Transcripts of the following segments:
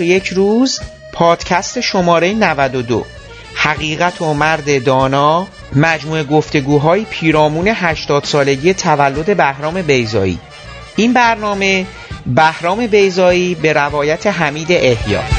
و یک روز پادکست شماره 92 حقیقت و مرد دانا مجموعه گفتگوهای پیرامون 80 سالگی تولد بهرام بیزایی این برنامه بهرام بیزایی به روایت حمید احیا.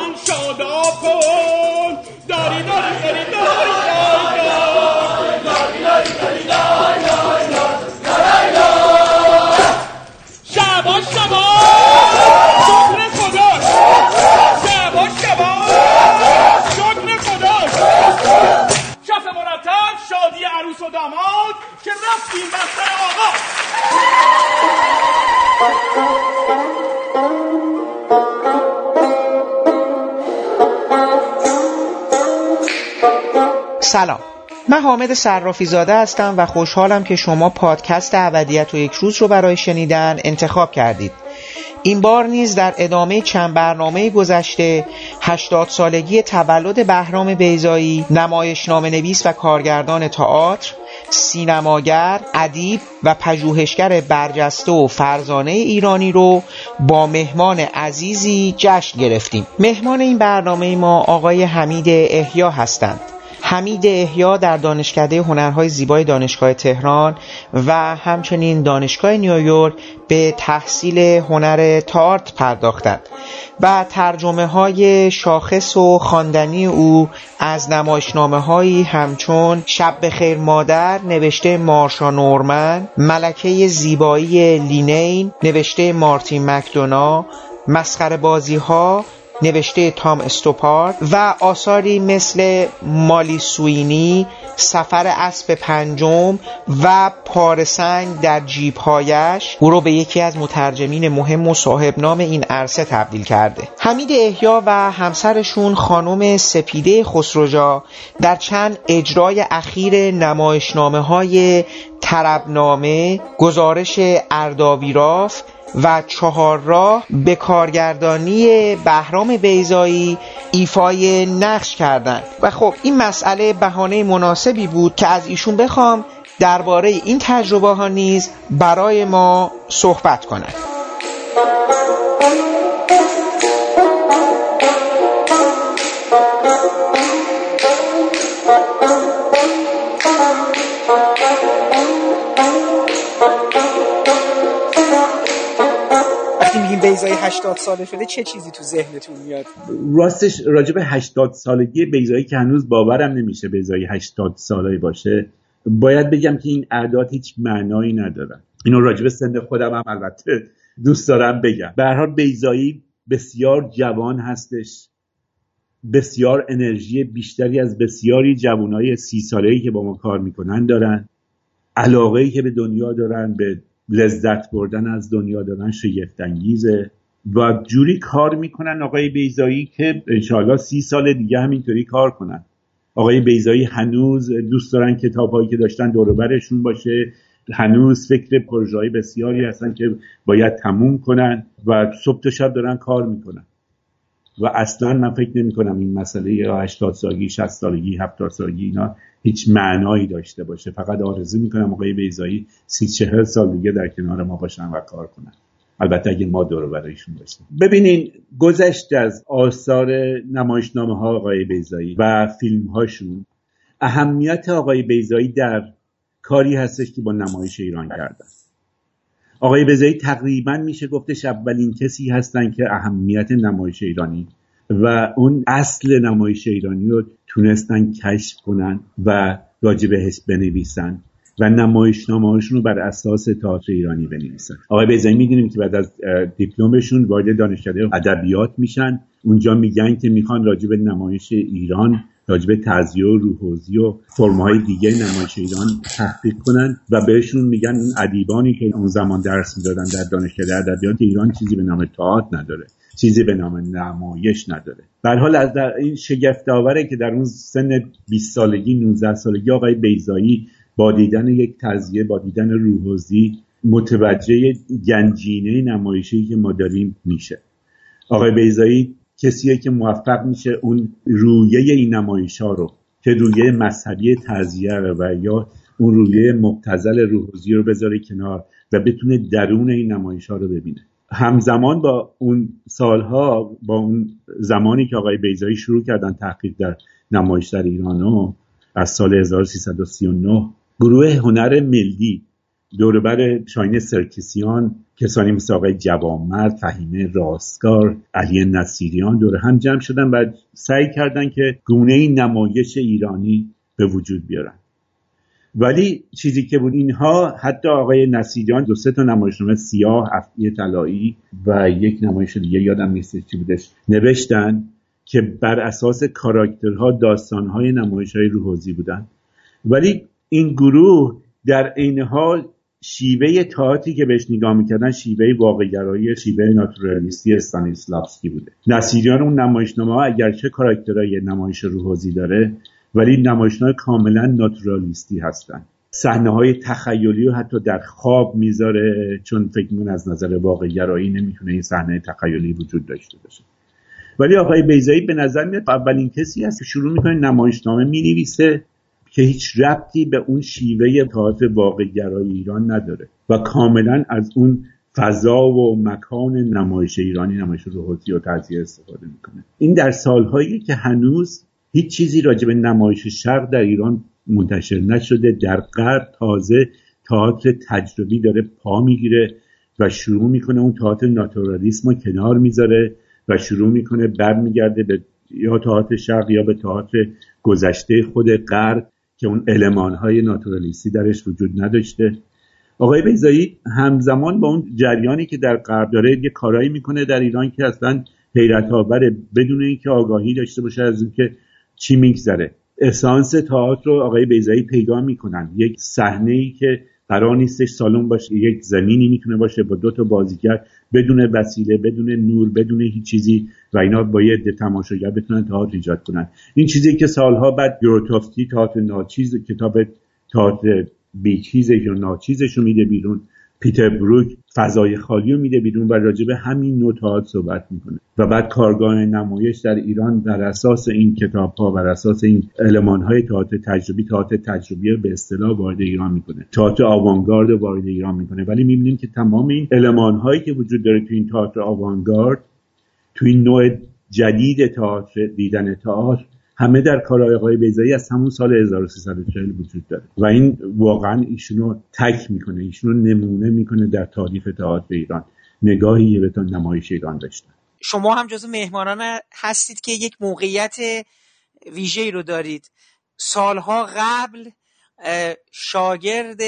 جهان شاداب کن داری داری داری داری داری داری. داری داری داری داری شبا شکر خدا. خدا شادی عروس و داماد که رفتیم بستر آقا. سلام من حامد صرافی زاده هستم و خوشحالم که شما پادکست ابدیت و یک روز رو برای شنیدن انتخاب کردید این بار نیز در ادامه چند برنامه گذشته 80 سالگی تولد بهرام بیزایی نمایشنامه نویس و کارگردان تئاتر سینماگر، ادیب و پژوهشگر برجسته و فرزانه ایرانی رو با مهمان عزیزی جشن گرفتیم. مهمان این برنامه ما آقای حمید احیا هستند. حمید احیا در دانشکده هنرهای زیبای دانشگاه تهران و همچنین دانشگاه نیویورک به تحصیل هنر تارت پرداختند و ترجمه های شاخص و خواندنی او از نمایشنامه هایی همچون شب بخیر مادر نوشته مارشا نورمن ملکه زیبایی لینین نوشته مارتین مکدونا مسخره بازی ها نوشته تام استوپار و آثاری مثل مالی سوینی سفر اسب پنجم و پارسنگ در جیبهایش او رو به یکی از مترجمین مهم و صاحب نام این عرصه تبدیل کرده. حمید احیا و همسرشون خانم سپیده خسروجا در چند اجرای اخیر نمایشنامه های تربنامه گزارش ارداویراف و چهار راه به کارگردانی بهرام بیزایی ایفای نقش کردند. و خب این مسئله بهانه مناسبی بود که از ایشون بخوام درباره این تجربه ها نیز برای ما صحبت کنند بیزای 80 ساله شده چه چیزی تو ذهنتون میاد؟ راستش راجب 80 سالگی بیزایی که هنوز باورم نمیشه بیزایی 80 ساله باشه باید بگم که این اعداد هیچ معنایی ندارن اینو راجب سن خودم هم البته دوست دارم بگم. به حال بیزایی بسیار جوان هستش بسیار انرژی بیشتری از بسیاری جوانای سی ساله‌ای که با ما کار می‌کنن دارن علاقه که به دنیا دارن به لذت بردن از دنیا دادن شگفتانگیزه و جوری کار می‌کنن آقای بیزایی که انشاءالله سی سال دیگه همینطوری کار کنن. آقای بیزایی هنوز دوست دارن کتاب هایی که داشتن دوروبرشون باشه. هنوز فکر پروژه‌های بسیاری هستن که باید تموم کنن و صبح تا شب دارن کار می‌کنن. و اصلا من فکر نمی کنم این مسئله 80 سالگی 60 سالگی 70 سالگی اینا هیچ معنایی داشته باشه. فقط آرزو می‌کنم آقای بیزایی سی چهل سال دیگه در کنار ما باشن و کار کنن. البته اگه ما دور برایشون باشیم. ببینین گذشت از آثار نمایشنامه ها آقای بیزایی و فیلم هاشون اهمیت آقای بیزایی در کاری هستش که با نمایش ایران کردن. آقای بیزایی تقریبا میشه گفتش اولین کسی هستن که اهمیت نمایش ایرانی و اون اصل نمایش ایرانی رو تونستن کشف کنن و راجع بهش بنویسن و نمایشنامه‌هاشون رو بر اساس تئاتر ایرانی بنویسن. آقای بیزایی می‌دونیم که بعد از دیپلمشون وارد دانشکده ادبیات میشن. اونجا میگن که می‌خوان راجع به نمایش ایران راجب تزیه و روحوزی و فرمهای دیگه نمایش ایران تحقیق کنن و بهشون میگن اون ادیبانی که اون زمان درس می‌دادن در دانشکده ادبیات ایران چیزی به نام تئاتر نداره چیزی به نام نمایش نداره. به حال از در این شگفت آوره که در اون سن 20 سالگی 19 سالگی آقای بیزایی با دیدن یک تزیه با دیدن روحوزی متوجه گنجینه نمایشی که ما داریم میشه. آقای بیزایی کسیه که موفق میشه اون رویه این نمایش ها رو که رویه مذهبی تزیه و یا اون رویه مبتزل روحوزی رو بذاره کنار و بتونه درون این نمایش ها رو ببینه. همزمان با اون سالها با اون زمانی که آقای بیزایی شروع کردن تحقیق در نمایش در ایرانو از سال 1339 گروه هنر ملی دوربر شاین سرکسیان کسانی مثل آقای جوامرد فهیمه راستگار علی نصیریان دور هم جمع شدن و سعی کردن که گونه نمایش ایرانی به وجود بیارن. ولی چیزی که بود اینها حتی آقای نصیریان دو سه تا نمایشنامه سیاه افعی طلایی و یک نمایش دیگه یادم نیست چی بودش نوشتن که بر اساس کاراکترها داستانهای نمایش های روحوزی بودن. ولی این گروه در عین حال شیوه تاعتی که بهش نگاه می‌کردن شیوه واقعگرایی شیوه ناتورالیستی استانیسلافسکی بوده. نصیریان اون نمایشنامه ها اگرچه کاراکترهای نمایش روحوزی داره ولی نمایشنامه کاملا ناتورالیستی هستن. صحنه های تخیلی و حتی در خواب می‌ذاره چون فکر من از نظر واقعگرایی نمی‌تونه این صحنه تخیلی وجود داشته باشه. ولی آقای بیزایی به نظر میاد اولین کسی هست که شروع می‌کنه نمایشنامه می‌نویسه. که هیچ ربطی به اون شیوه تئاتر واقع گرای ایران نداره و کاملا از اون فضا و مکان نمایش ایرانی نمایش روحاتی و تزیه استفاده می‌کنه. این در سالهایی که هنوز هیچ چیزی راجع به نمایش شرق در ایران منتشر نشده در غرب تازه تئاتر تجربی داره پا می‌گیره و شروع می‌کنه اون تئاتر ناتورالیسم رو کنار می‌ذاره و شروع می‌کنه برمیگرده به یا تئاتر شرق یا به تئاتر گذشته خود غرب که اون علمان های ناتورالیستی درش وجود نداشته. آقای بیزایی همزمان با اون جریانی که در غرب داره یه کارایی می‌کنه در ایران که اصلا حیرت آوره بدون اینکه آگاهی داشته باشه از اینکه چی میگذره. اسانس تئاتر رو آقای بیزایی پیدا می‌کنن. یک صحنه ای که قرار نیستش سالن باشه یک زمینی می‌تونه باشه با دو تا بازیگر بدون وسیله بدون نور بدون هیچ چیزی و اینا با یه عده تماشاگر بتونن تئاتر ایجاد کنن. این چیزی که سالها بعد گروتوفسکی تئاتر ناچیز کتاب تئاتر بیچیزش یا ناچیزش رو میده بیرون پیتر بروک فضای خالی رو میده بیرون و راجع به همین نوع تئاتر صحبت می‌کنه. و بعد کارگاه نمایش در ایران بر اساس این کتاب ها بر اساس این علمان های تئاتر تجربی تئاتر تجربی به اصطلاح وارد ایران می‌کنه. تئاتر آوانگارد وارد ایران می‌کنه. ولی می‌بینیم که تمام این علمان هایی که وجود داره تو این تئاتر آوانگارد تو این نوع جدید تئاتر دیدن تئاتر همه در کارهای آقای بیزایی از همون سال 1340 وجود داره. و این واقعا ایشونو تک می‌کنه ایشونو نمونه می‌کنه در تاریخ تئاتر ایران. نگاهی به تا نمایش ایران داشتن شما هم جزو مهمانان هستید که یک موقعیت ویژه‌ای رو دارید. سالها قبل شاگرد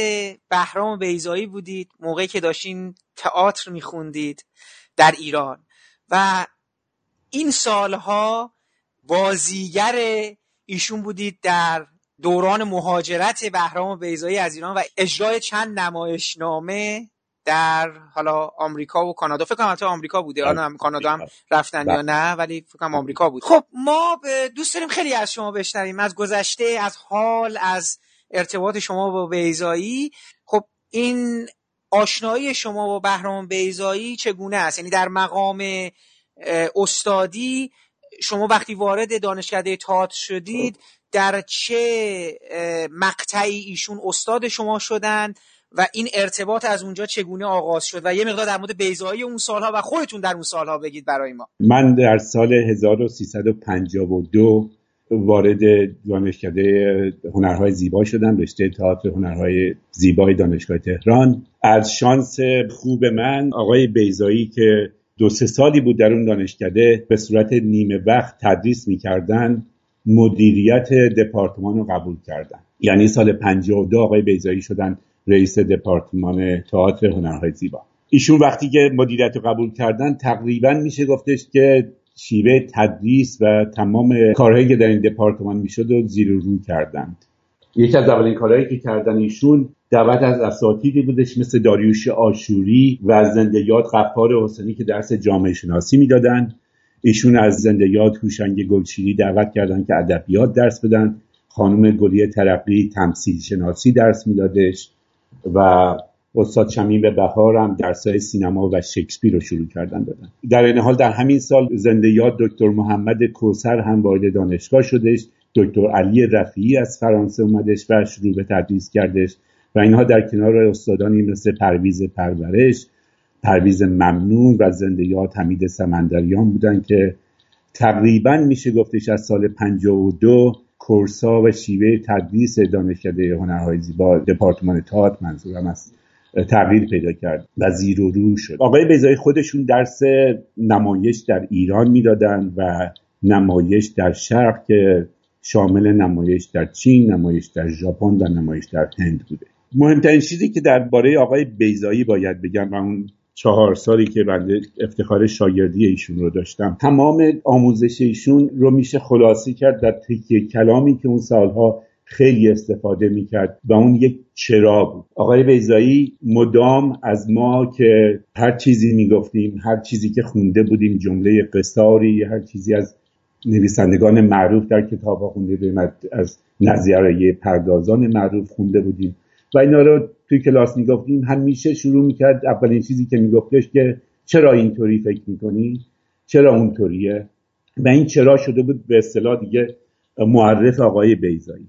بهرام بیزایی بودید موقعی که داشتین تئاتر میخوندید در ایران. و این سالها بازیگر ایشون بودید در دوران مهاجرت بهرام بیزایی از ایران و اجرای چند نمایشنامه در حالا آمریکا و کانادا. فکر کنم حتی آمریکا بوده. آره کانادا هم رفتن یا بله. نه ولی فکر کنم آمریکا بود. خب ما دوست داریم خیلی از شما بشنویم از گذشته از حال از ارتباط شما با بیزایی خب این آشنایی شما با بهرام بیزایی چگونه است؟ یعنی در مقام استادی شما وقتی وارد دانشکده تئاتر شدید در چه مقطعی ایشون استاد شما شدند و این ارتباط از اونجا چگونه آغاز شد و یه مقدار در مورد بیزایی اون سالها و خودتون در اون سالها بگید برای ما. من در سال 1352 وارد دانشکده هنرهای زیبا شدم رشته تئاتر هنرهای زیبای دانشگاه تهران. از شانس خوب من آقای بیزایی که دو سه سالی بود در اون دانشکده به صورت نیمه وقت تدریس می‌کردن مدیریت دپارتمان رو قبول کردن. یعنی سال 52 آقای بیزایی شدن رئیس دپارتمان تئاتر هنرهای زیبا. ایشون وقتی که مدیریت رو قبول کردن تقریبا میشه گفتش که شیوه تدریس و تمام کارهایی که در این دپارتمان می‌شد و زیر رو کردند. یکی از اولین کارهایی که کردن ایشون دعوت از اساتیدی بودش مثل داریوش آشوری و زنده یاد قفار حسینی که درس جامعه شناسی می‌دادن ایشون از زنده یاد هوشنگ گلچینی دعوت کردن که ادبیات درس بدن. خانم گلی ترقی تمثیل شناسی درس میدادش و استاد شمیم بهار هم درسای سینما و شکسپیر رو شروع کردن دادن. در این حال در همین سال زنده یاد دکتر محمد کوسر هم وارد دانشگاه شدش. دکتر علی رفیعی از فرانسه اومدش و شروع به تدریس کردش. و اینها در کنار استادانی مثل پرویز پرورش پرویز ممنون و زنده یاد حمید سمندریان بودن که تقریبا میشه گفتش از سال 52 کورسا و شیوه تدریس دانشکده هنرهای زیبا دپارتمان تئاتر منظورم است تغییر پیدا کرد و زیر و رو شد. آقای بیزایی خودشون درس نمایش در ایران می‌دادن و نمایش در شرق که شامل نمایش در چین نمایش در ژاپن و نمایش در هند بوده. مهمترین چیزی که درباره آقای بیزایی باید بگم و اون چهار سالی که بنده افتخار شاگردی ایشون رو داشتم تمام آموزش ایشون رو میشه خلاصی کرد در تکیه کلامی که اون سالها خیلی استفاده می‌کرد و اون یک چرا بود. آقای بیزایی مدام از ما که هر چیزی می‌گفتیم هر چیزی که خونده بودیم جمله قصاری هر چیزی از نویسندگان معروف در کتاب ها خونده بودیم از نظریه پردازان معروف خونده بودیم. و اینا رو توی کلاس می‌گفتیم همیشه شروع می‌کرد اولین چیزی که میگفتش که چرا اینطوری فکر می‌کنی؟ چرا اونطوریه؟ و این چرا شده بود به اصطلاح دیگه معرف آقای بیزایی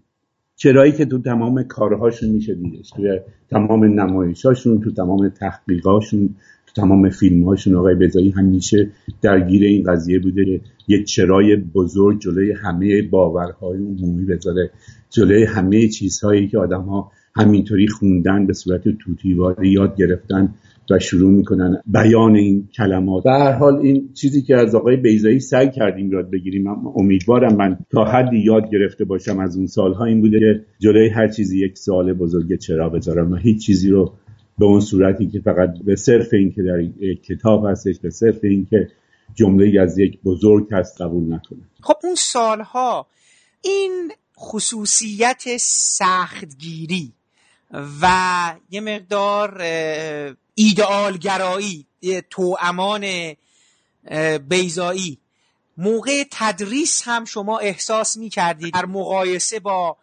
چرایی که تو تمام کارهاشون میشه دیدش توی تمام نمایشاشون تو تمام تحقیقاشون تو تمام فیلمهاشون آقای بیزایی همیشه درگیر این قضیه بوده یک چرای بزرگ جلوی همه باورهای عمومی بذاره جلوی همه چیزهایی که آدم ها همینطوری خوندن به صورت توتیواری یاد گرفتن و شروع می‌کنن بیان این کلمات. به حال این چیزی که از آقای بیزایی سعی کردیم یاد بگیریم امیدوارم من تا حدی یاد گرفته باشم از اون سالها این بوده که جلوی هر چیزی یک سوال بزرگ چرا بذارم و هیچ چیزی رو به اون صورتی که فقط به صرف این که در کتاب هستش به صرف این که جمله از یک بزرگ هست قبول نکنه خب اون سالها این خصوصیت سختگیری و یه مقدار ایدئالگرایی تو امان بیزایی موقع تدریس هم شما احساس می کردید در مقایسه با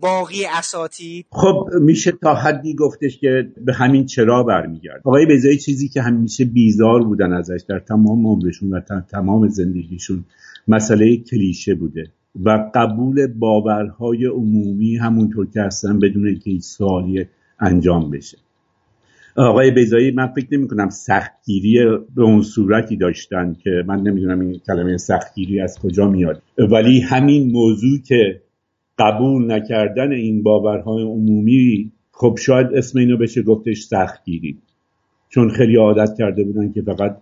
باقی اساتید؟ خب میشه تا حدی گفتش که به همین چرا برمیگرد آقای بیزایی چیزی که همیشه بیزار بودن ازش در تمام عمرشون و تمام زندگیشون مسئله کلیشه بوده. و قبول باورهای عمومی همونطور که هستن بدون اینکه این سوالی انجام بشه. آقای بیزایی من فکر نمی کنم سختگیری به اون صورتی داشتن که من نمی‌دونم این کلمه سختگیری از کجا میاد. ولی همین موضوع که قبول نکردن این باورهای عمومی خب شاید اسم اینو بشه گفتش سختگیری. چون خیلی عادت کرده بودن که فقط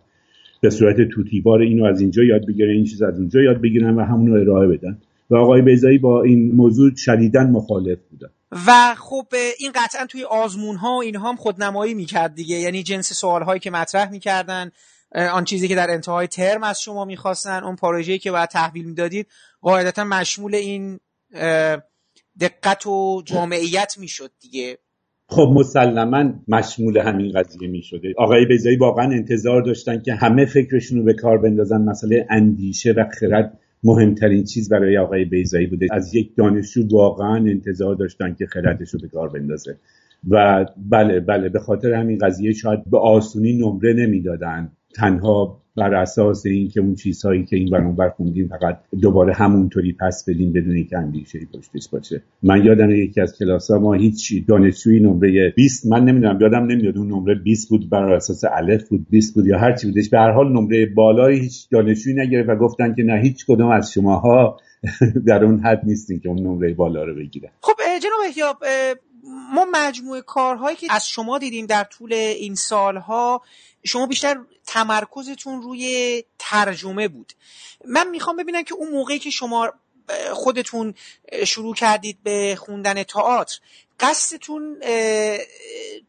به صورت توتیوار اینو از اینجا یاد بگیرن این چیز از اونجا یاد بگیرن و همونو ارائه بدن. و آقای بیزایی با این موضوع شدیدا مخالف بودن. و خب این قطعا توی آزمون ها و اینها هم خودنمایی می‌کرد دیگه. یعنی جنس سوال هایی که مطرح می‌کردن آن چیزی که در انتهای ترم از شما می‌خواستن اون پروژه‌ای که باید تحویل می‌دادید قاعدتا مشمول این دقت و جامعیت می‌شد دیگه. خب مسلما مشمول همین قضیه می شده آقای بیزایی واقعا انتظار داشتن که همه فکرشون رو به کار بندازن. مسئله اندیشه و خرد مهمترین چیز برای آقای بیزایی بوده. از یک دانشجو واقعا انتظار داشتن که خردش رو به کار بندازه. و بله بله به خاطر همین قضیه شاید به آسونی نمره نمی‌دادن. تنها بر اساس اینکه اون چیزهایی که این برون خوندیم فقط دوباره همونطوری پس بدیم بدون اینکه اندیشه پشتش باشه. من یادم یکی از کلاس ما هیچ دانشجویی نمره 20 من نمی‌دونم یادم نمیاد اون نمره 20 بود بر اساس الف بود 20 بود یا هر چی بودش. به هر حال نمره بالایی هیچ دانشجویی نگرفت و گفتن که نه هیچ کدوم از شماها در اون حد نیستین که اون نمره بالا رو بگیرن. خب جناب احیاب ما مجموعه کارهایی که از شما دیدیم در طول این سالها شما بیشتر تمرکزتون روی ترجمه بود. من می‌خوام ببینم که اون موقعی که شما خودتون شروع کردید به خوندن تئاتر قصدتون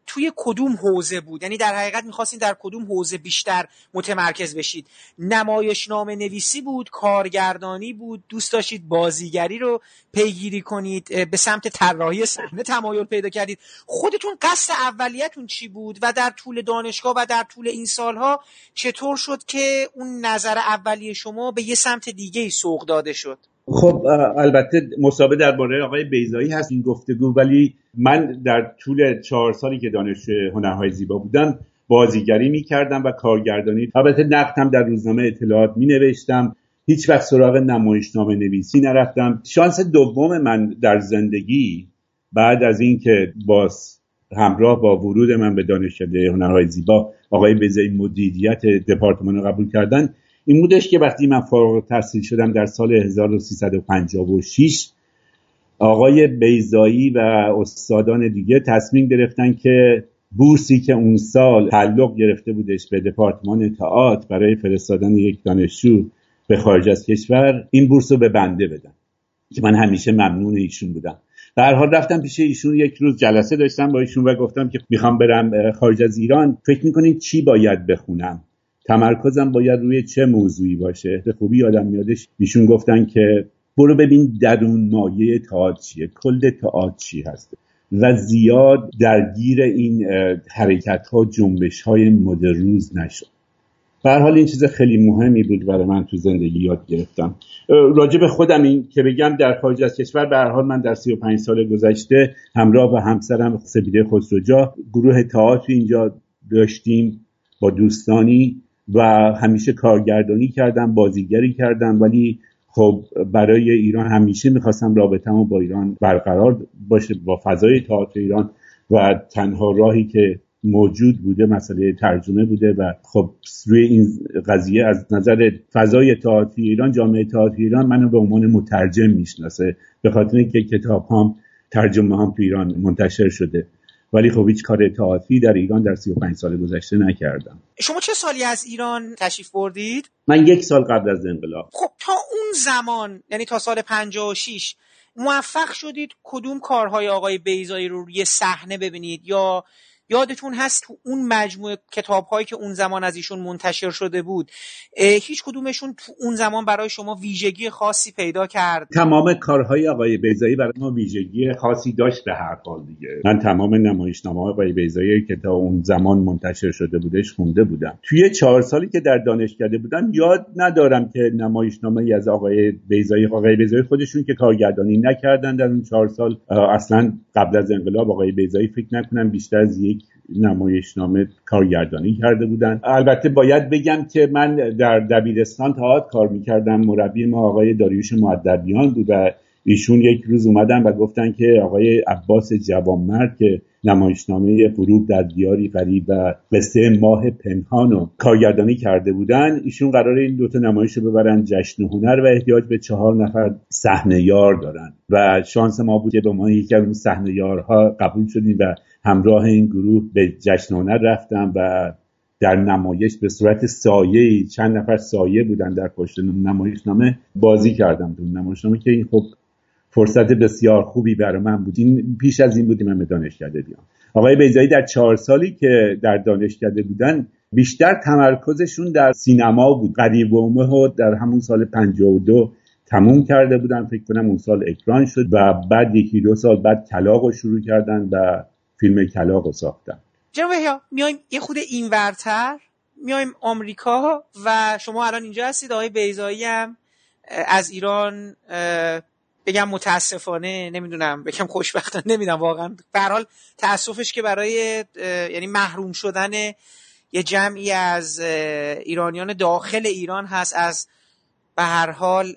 توی کدوم حوزه بود؟ یعنی در حقیقت می‌خواستین در کدوم حوزه بیشتر متمرکز بشید؟ نمایشنامه نویسی بود کارگردانی بود دوست داشتید بازیگری رو پیگیری کنید به سمت طراحی صحنه تمایل پیدا کردید. خودتون قصد اولیتون چی بود و در طول دانشگاه و در طول این سالها چطور شد که اون نظر اولیه شما به یه سمت دیگه سوق داده شد؟ خب البته مسابقه درباره آقای بیزایی هست این گفتگو ولی من در طول چهار سالی که دانش هنرهای زیبا بودم بازیگری می‌کردم و کارگردانی البته نقدم در روزنامه اطلاعات می نوشتم هیچ وقت سراغ نمایشنامه نویسی نرفتم. شانس دوم من در زندگی بعد از اینکه باز همراه با ورود من به دانشکده هنرهای زیبا آقای بیزایی مدیریت دپارتمان قبول کردن این بودش که وقتی من فارغ تحصیل شدم در سال 1356 آقای بیزایی و استادان دیگه تصمیم گرفتن که بورسی که اون سال تعلق گرفته بودش به دپارتمان تئاتر برای فرستادن یک دانشجو به خارج از کشور این بورس رو به بنده بدن. که من همیشه ممنون ایشون بودم. در حال رفتم پیش ایشون یک روز جلسه داشتم با ایشون و گفتم که می‌خوام برم خارج از ایران. فکر می‌کنین چی باید بخونم؟ تمرکزم باید روی چه موضوعی باشه؟ به خوبی یادم میادش ایشون گفتن که برو ببین درون مایه تئاتر چیه کل تئاتر چی هست و زیاد درگیر این حرکت ها جنبش های مدروز نشد حال این چیز خیلی مهمی بود برای من تو زندگی یاد گرفتم. راجع به خودم این که بگم در خارج از کشور به حال من در 35 سال گذشته همراه با همسرم سپیده خسروجا گروه تئاتر اینجا داشتیم با دوستانی. و همیشه کارگردانی کردم بازیگری کردم ولی خب برای ایران همیشه می‌خواستم رابطم با ایران برقرار باشه با فضای تئاتر ایران و تنها راهی که موجود بوده مسئله ترجمه بوده و خب روی این قضیه از نظر فضای تئاتر ایران جامعه تئاتر ایران منو به عنوان مترجم می‌شناسه به خاطر اینکه کتاب هم ترجمه هم تو ایران منتشر شده. ولی خب هیچ کار تئاتری در ایران در 35 سال گذشته نکردم. شما چه سالی از ایران تشریف بردید؟ من یک سال قبل از انقلاب. خب تا اون زمان یعنی تا سال 56 موفق شدید کدوم کارهای آقای بیزایی رو روی صحنه ببینید یا یادتون هست تو اون مجموعه کتاب هایی که اون زمان از ایشون منتشر شده بود هیچ کدومشون تو اون زمان برای شما ویژگی خاصی پیدا کرد؟ تمام کارهای آقای بیزایی برای ما ویژگی خاصی داشت به هر حال دیگه. من تمام نمایشنامه آقای بیزایی که تا اون زمان منتشر شده بودش خونده بودم. توی چهار سالی که در دانشکده بودم یاد ندارم که نمایشنامه از آقای بیزایی آقای بیزایی خودشون که کارگردانی نکردن در اون چهار سال اصلا قبل از انقلاب آقای بیزایی فکر نکنم بیشتر از یک نمایشنامه کارگردانی کرده بودن. البته باید بگم که من در دبیرستان تئاتر کار می‌کردم. مربی ما آقای داریوش معدبیان بود و ایشون یک روز اومدن و گفتن که آقای عباس جوانمرد که نمایشنامه غروب در دیاری غریب و قصه ماه پنهان رو کارگردانی کرده بودن ایشون قرار این دوتا نمایش رو ببرن جشن هنر و احتیاج به چهار نفر صحنه دارن. و شانس ما بود که به ما یکی از اون صحنه قبول شدیم و همراه این گروه به جشن هنر رفتم و در نمایش به صورت سایه چند نفر سایه بودن در پشت نمایشنامه بازی کردم تو نمایشنامه که این خب فرصت بسیار خوبی برای من بود. این پیش از این بودیم من به دانشکده بیام. آقای بیزایی در چهار سالی که در دانشکده بودن بیشتر تمرکزشون در سینما بود. قریبومه ها در همون سال 52 تموم کرده بودن فکر کنم اون سال اکران شد و بعد یکی دو سال بعد کلاق رو شروع کردن و فیلم کلاق رو ساختن. جناب میایم یه خود اینورتر میایم آمریکا و شما الان اینجا هستید. آقای بیزایی هم از ایران بگم متاسفانه نمی‌دونم بگم خوشبختانه نمی‌دونم واقعا به حال تاسفش که برای یعنی محروم شدن یه جمعی از ایرانیان داخل ایران هست. از به هر حال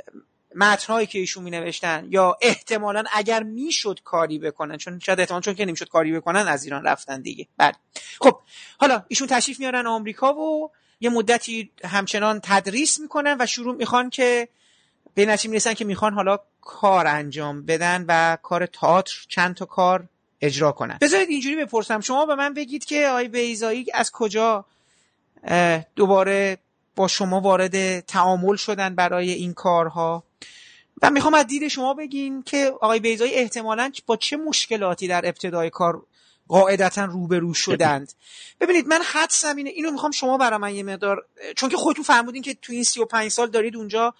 متنهایی که ایشون می نوشتن یا احتمالا اگر می‌شد کاری بکنن چون شاید احتمال چون که نمی‌شد کاری بکنن از ایران رفتن دیگه. بعد خب حالا ایشون تشریف میارن آمریکا و یه مدتی همچنان تدریس می‌کنن و شروع می‌خوان که به نتیجه می‌رسن که می‌خوان حالا کار انجام بدن و کار تئاتر چند تا کار اجرا کنن. بذارید اینجوری بپرسم شما به من بگید که آی بیزایی از کجا دوباره با شما وارد تعامل شدن برای این کارها؟ و می‌خوام از دید شما بگین که آقای بیزایی احتمالا با چه مشکلاتی در ابتدای کار قاعدتا روبرو شدند. ببینید من حدسم اینه اینو می‌خوام شما برای من یه مقدار چون که خودتون فرمودین که تو این 35 سال دارید اونجا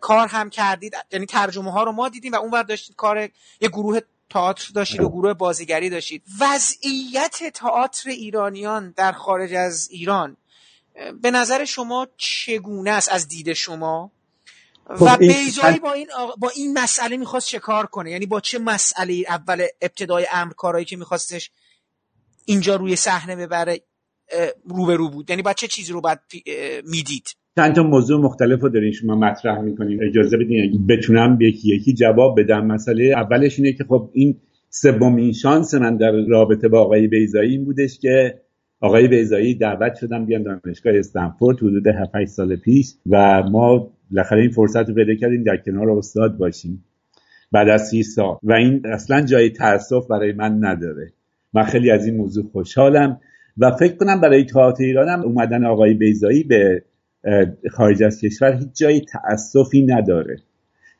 کار هم کردید یعنی ترجمه ها رو ما دیدیم و اونور داشتید کار یه گروه تئاتر داشتید و گروه بازیگری داشتید. وضعیت تئاتر ایرانیان در خارج از ایران به نظر شما چگونه است از دید شما؟ و بیزایی با این با این مسئله می‌خواست چه کار کنه؟ یعنی با چه مسئله اول ابتدای امر کارهایی که میخواستش اینجا روی صحنه ببره روبرو بود؟ یعنی با چه چیزی رو باید می‌دید؟ چند تا موضوع مختلف رو دارین شما مطرح می‌کنین. اجازه بدین بتونم یکی یکی جواب بدم. مسئله اولش اینه که خب این سومین شانس من در رابطه با آقای بیزایی این بودش که آقای بیزایی دعوت شدم بیان دانشگاه استنفورد حدود 7 سال پیش و ما بالاخره این فرصت رو پیدا کردیم در کنار استاد باشیم. بعد از سی سال. و این اصلا جای تاسف برای من نداره. من خیلی از این موضوع خوشحالم و فکر کنم برای تئاتر ایرانم اومدن آقای بیزایی به خارج از کشور هیچ جای تأسفی نداره.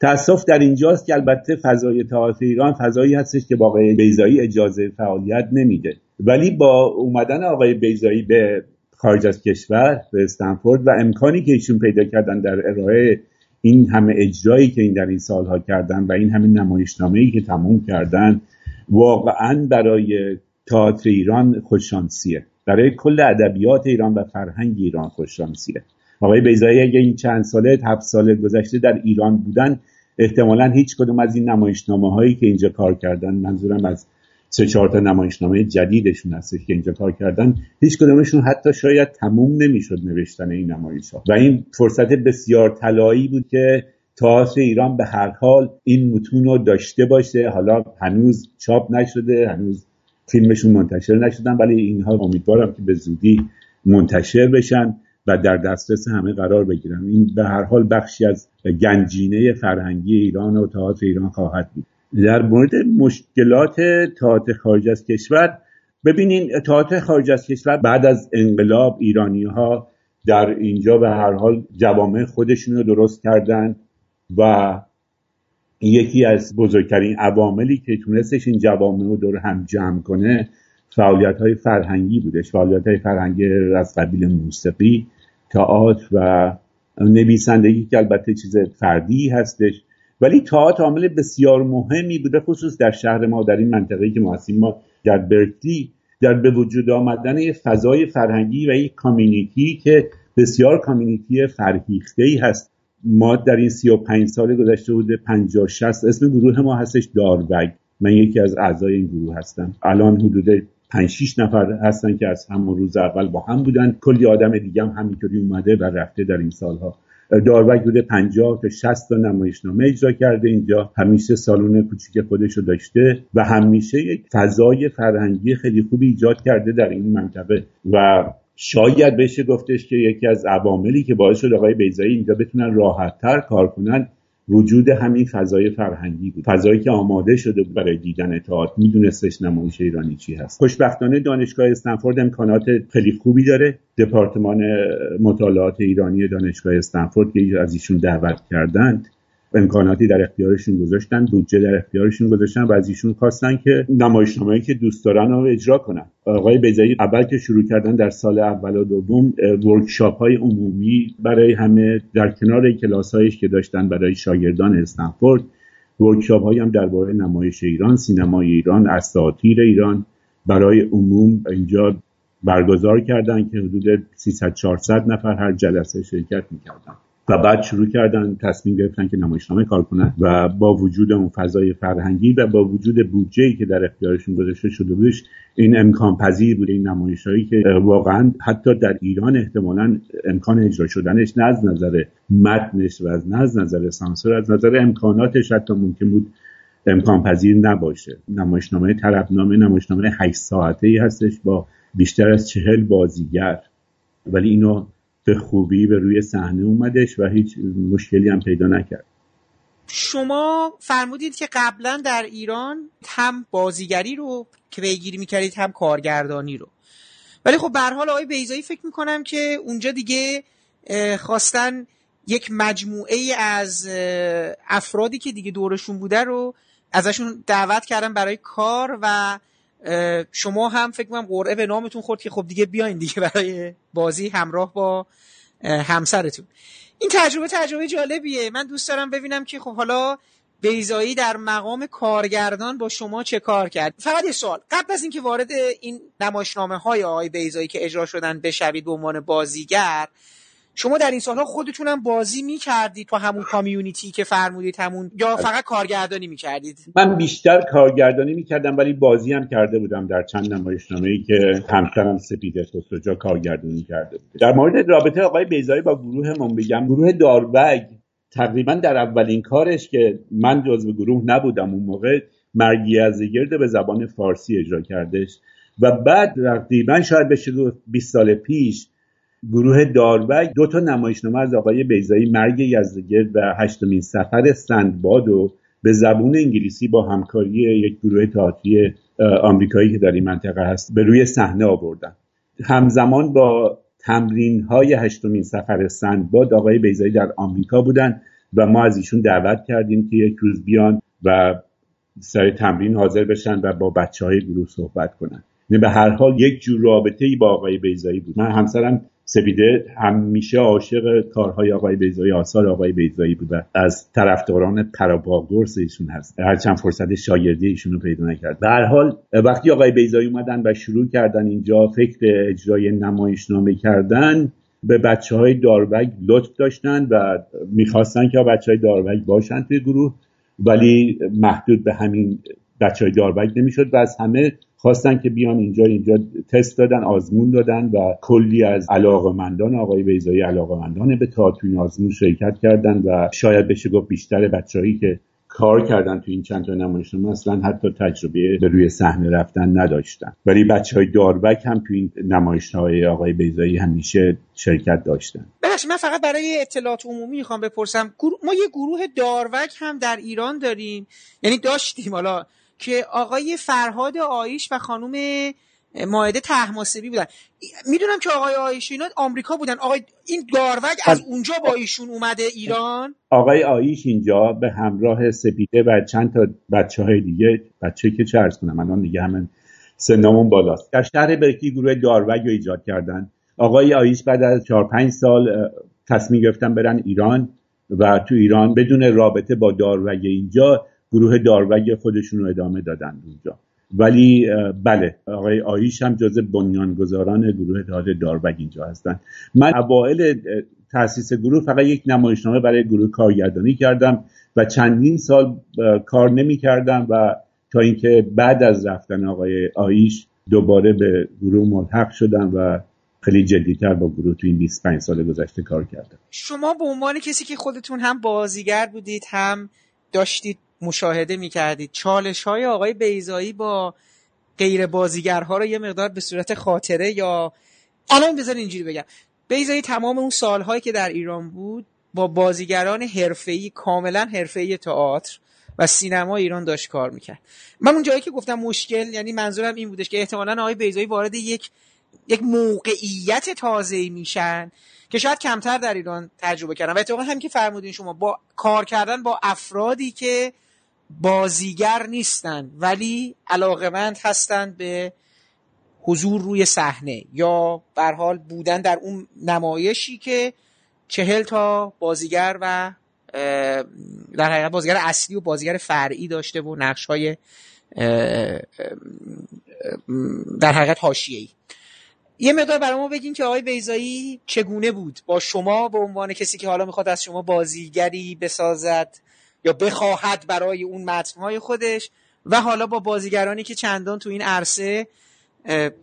تأسف در اینجاست که البته فضای تئاتر ایران فضایی هستش که با آقای بیزایی اجازه فعالیت نمیده. ولی با اومدن آقای بیزایی به خارج از کشور به استنفورد و امکانی که ایشون پیدا کردن در ارائه این همه اجرایی که این در این سالها کردن و این همه نمایشنامه که تموم کردن واقعا برای تئاتر ایران خوششانسیه. برای کل ادبیات ایران و فرهنگ ایران خوششانسیه. آقای بیزایی اگه این چند ساله هفت سال گذشته در ایران بودن احتمالا هیچ کدوم از این نمایشنامه هایی که اینجا کار کردن منظورم از سه چهار تا نمایشنامه جدیدشون هستش که اینجا کار کردن. هیچ کدومشون حتی شاید تموم نمی‌شد نوشتن این نمایش ها و این فرصت بسیار طلایی بود که تئاتر ایران به هر حال این متون رو داشته باشه. حالا هنوز چاپ نشده هنوز فیلمشون منتشر نشدن ولی اینها امیدوارم که به زودی منتشر بشن و در دسترس همه قرار بگیرن. این به هر حال بخشی از گنجینه فرهنگی ایران و تئاتر ایران خواهد بود. در مورد مشکلات تئاتر خارج از کشور ببینین تئاتر خارج از کشور بعد از انقلاب ایرانی ها در اینجا به هر حال جوامع خودشون رو درست کردن و یکی از بزرگترین عواملی که تونستش این جوامع رو دور هم جمع کنه فعالیت های فرهنگی بودش. فعالیت های فرهنگی از قبیل موسیقی تئاتر و نویسندگی که البته چیز فردی هستش. ولی تئاتر عامل بسیار مهمی بوده خصوص در شهر ما در این منطقه که ما هستیم. ما در برکلی در به وجود آمدن یه فضای فرهنگی و یک کامیونیتی که بسیار کامیونیتی فرهیخته ای هست. ما در این 35 سال گذشته بوده 50 60 اسم گروه ما هستش داروگ من یکی از اعضای این گروه هستم. الان حدود 5 6 نفر هستن که از همون روز اول با هم بودن. کلی آدم دیگه هم همینطوری اومده و رفته در این سالها. داروگ بوده 50 تا 60 تا نمایشنامه اجرا کرده اینجا. همیشه سالن کوچیک خودش رو داشته و همیشه یک فضای فرهنگی خیلی خوبی ایجاد کرده در این منطقه. و شاید بشه گفتش که یکی از عواملی که باعث شد آقای بیزایی اینجا بتونن راحتتر کار کنن وجود همین فضای فرهنگی بود. فضایی که آماده شده بود برای دیدن تئاتر. میدونستش نمایش ایرانی چی هست. خوشبختانه دانشگاه استنفورد امکانات خیلی خوبی داره. دپارتمان مطالعات ایرانی دانشگاه استنفورد که از ایشون دعوت کردند امکاناتی در اختیارشون گذاشتن بودجه در اختیارشون گذاشتن و از ایشون خواستن که نمایشنامه‌ای که دوست دارن رو اجرا کنن. آقای بیزایی اول که شروع کردن در سال اول و دوم ورکشاپ های عمومی برای همه در کنار کلاس هایش که داشتن برای شاگردان استنفورد ورکشاپ هایی هم درباره نمایش ایران سینمای ایران اساطیر ایران برای عموم اینجا برگزار کردن که حدود 300 400 نفر هر جلسه شرکت می‌کردن. و بعد شروع کردن تصمیم گرفتن که نمایشنامه کار کنن و با وجود اون فضای فرهنگی و با وجود بودجه که در اختیارشون گذاشته شده بودش این امکان پذیر بوده این نمایشهایی که واقعا حتی در ایران احتمالا امکان اجرا شدنش نه از نظر متنش و از نه از نظر سانسور از نظر امکاناتش حتی ممکن بود امکان پذیر نباشه. نمایشنامه طرفنامه نمایشنامه 8 ساعته ای هستش با بیشتر از چهل بازیگر. ولی اینو به خوبی به روی صحنه اومدش و هیچ مشکلی هم پیدا نکرد. شما فرمودید که قبلا در ایران هم بازیگری رو که پیگیری می‌کردید هم کارگردانی رو. ولی خب به حال آقای بیزایی فکر می‌کنم که اونجا دیگه خواستن یک مجموعه از افرادی که دیگه دورشون بوده رو ازشون دعوت کردن برای کار و شما هم فکر کنم قرعه به نامتون خورد که خب دیگه بیاین دیگه برای بازی همراه با همسرتون. این تجربه تجربه جالبیه. من دوست دارم ببینم که خب حالا بیزایی در مقام کارگردان با شما چه کار کرد. فقط یه سوال. قبل از اینکه وارد این نمایشنامه های آقای بیزایی که اجرا شدن بشوید به عنوان بازیگر شما در این سالها خودتونم بازی می‌کردید تو همون کامیونیتی که فرمودید همون یا فقط کارگردانی می‌کردید؟ من بیشتر کارگردانی می‌کردم ولی بازی هم کرده بودم در چند نمایشنامه ای که همسرم سپیده سوسوجا کارگردانی کرده بود در مورد رابطه آقای بیزایی با گروهمون بگم. گروه داروگ تقریبا در اولین کارش که من جزو گروه نبودم اون موقع مرگی از گرد به زبان فارسی اجرا کردش. و بعد تقریبا شاید بشه 20 سال پیش گروه داروگ دو تا نمایشنامه از آقای بیزایی مرگ یزدگرد و هشتمین سفر سندباد و به زبون انگلیسی با همکاری یک گروه تئاتری آمریکایی که در این منطقه هست به روی صحنه آوردن. همزمان با تمرین های هشتمین سفر سندباد آقای بیزایی در آمریکا بودن و ما از ایشون دعوت کردیم که یک روز بیان و سر تمرین حاضر بشن و با بچه های گروه صحبت کنن. یعنی به هر حال یک جور رابطه ای با آقای بیزایی بود. من همسرم سپیده همیشه عاشق کارهای آقای بیزایی آثار آقای بیزایی بوده. از طرفداران پراباگورس ایشون هست. هرچند فرصت شاگردی ایشون رو پیدا نکرد. هر حال وقتی آقای بیزایی اومدن و شروع کردن اینجا فکر اجرای نمایشنامه کردن به بچه های داروگ لطف داشتن و می‌خواستن که بچه های داروگ باشن توی گروه ولی محدود به همین بچه های داروگ نمی‌شد و از همه خواستن که بیان اینجا اینجا تست دادن آزمون دادن و کلی از علاقمندان آقای بیزایی علاقمندان به تئاتر آزمون شرکت کردن و شاید بشه گفت بیشتر بچههایی که کار کردن تو این چند تا نمایشنامه اصلا حتی تجربه به روی صحنه رفتن نداشتن. ولی بچه های داربک هم تو این نمایشنامه آقای بیزایی همیشه شرکت داشتن. ببخشید من فقط برای اطلاعات عمومی می‌خوام بپرسم ما یه گروه داروک هم در ایران داریم؟ یعنی داشتیم حالا که آقای فرهاد آیش و خانم ماهده تحماسبی بودن. می‌دونم که آقای آیش اینا آمریکا بودن. آقای این داروگ از اونجا با ایشون اومده ایران؟ آقای آیش اینجا به همراه سپیده و چند تا بچه های دیگه بچه که چه ارز کنم الان دیگه همین سنمون بالاست. در شهر برکی گروه داروگ رو ایجاد کردن. آقای آیش بعد از 4 5 سال تصمیم گرفتن برن ایران و تو ایران بدون رابطه با داروگ اینجا گروه داروگ خودشون رو ادامه دادن اونجا. ولی بله آقای آیش هم جز بنیانگذاران گروه تئاتر داروگ اینجا هستن. من اوائل تاسیس گروه فقط یک نمایشنامه برای گروه کارگردانی کردم و چندین سال کار نمی کردم و تا اینکه بعد از رفتن آقای آیش دوباره به گروه ملحق شدم و خیلی جدیتر با گروه تو این 25 سال گذشته کار کردم. شما به عنوان کسی که خودتون هم بازیگر بودید هم داشتید مشاهده می‌کردید. چالش های آقای بیزایی با غیر بازیگرها رو یه مقدار به صورت خاطره یا الان بذار اینجوری بگم. بیزایی تمام اون سالهایی که در ایران بود با بازیگران حرفه‌ای کاملا حرفه‌ای تئاتر و سینما ایران داشت کار می‌کرد. من اون جایی که گفتم مشکل یعنی منظورم این بودش که احتمالا آقای بیزایی وارد یک یک موقعیت تازه‌ای میشن که شاید کمتر در ایران تجربه کردن. و اتفاقا هم که فرمودین شما با کار کردن با افرادی که بازیگر نیستن ولی علاقمند هستند به حضور روی صحنه یا بر حال بودن در اون نمایشی که چهل تا بازیگر و در حقیقت بازیگر اصلی و بازیگر فرعی داشته و نقش های در حقیقت حاشیه‌ای. یه مقدار برای ما بگین که آقای بیزایی چگونه بود با شما به عنوان کسی که حالا می‌خواد از شما بازیگری بسازد یا بخواهد برای اون متنهای خودش. و حالا با بازیگرانی که چندان تو این عرصه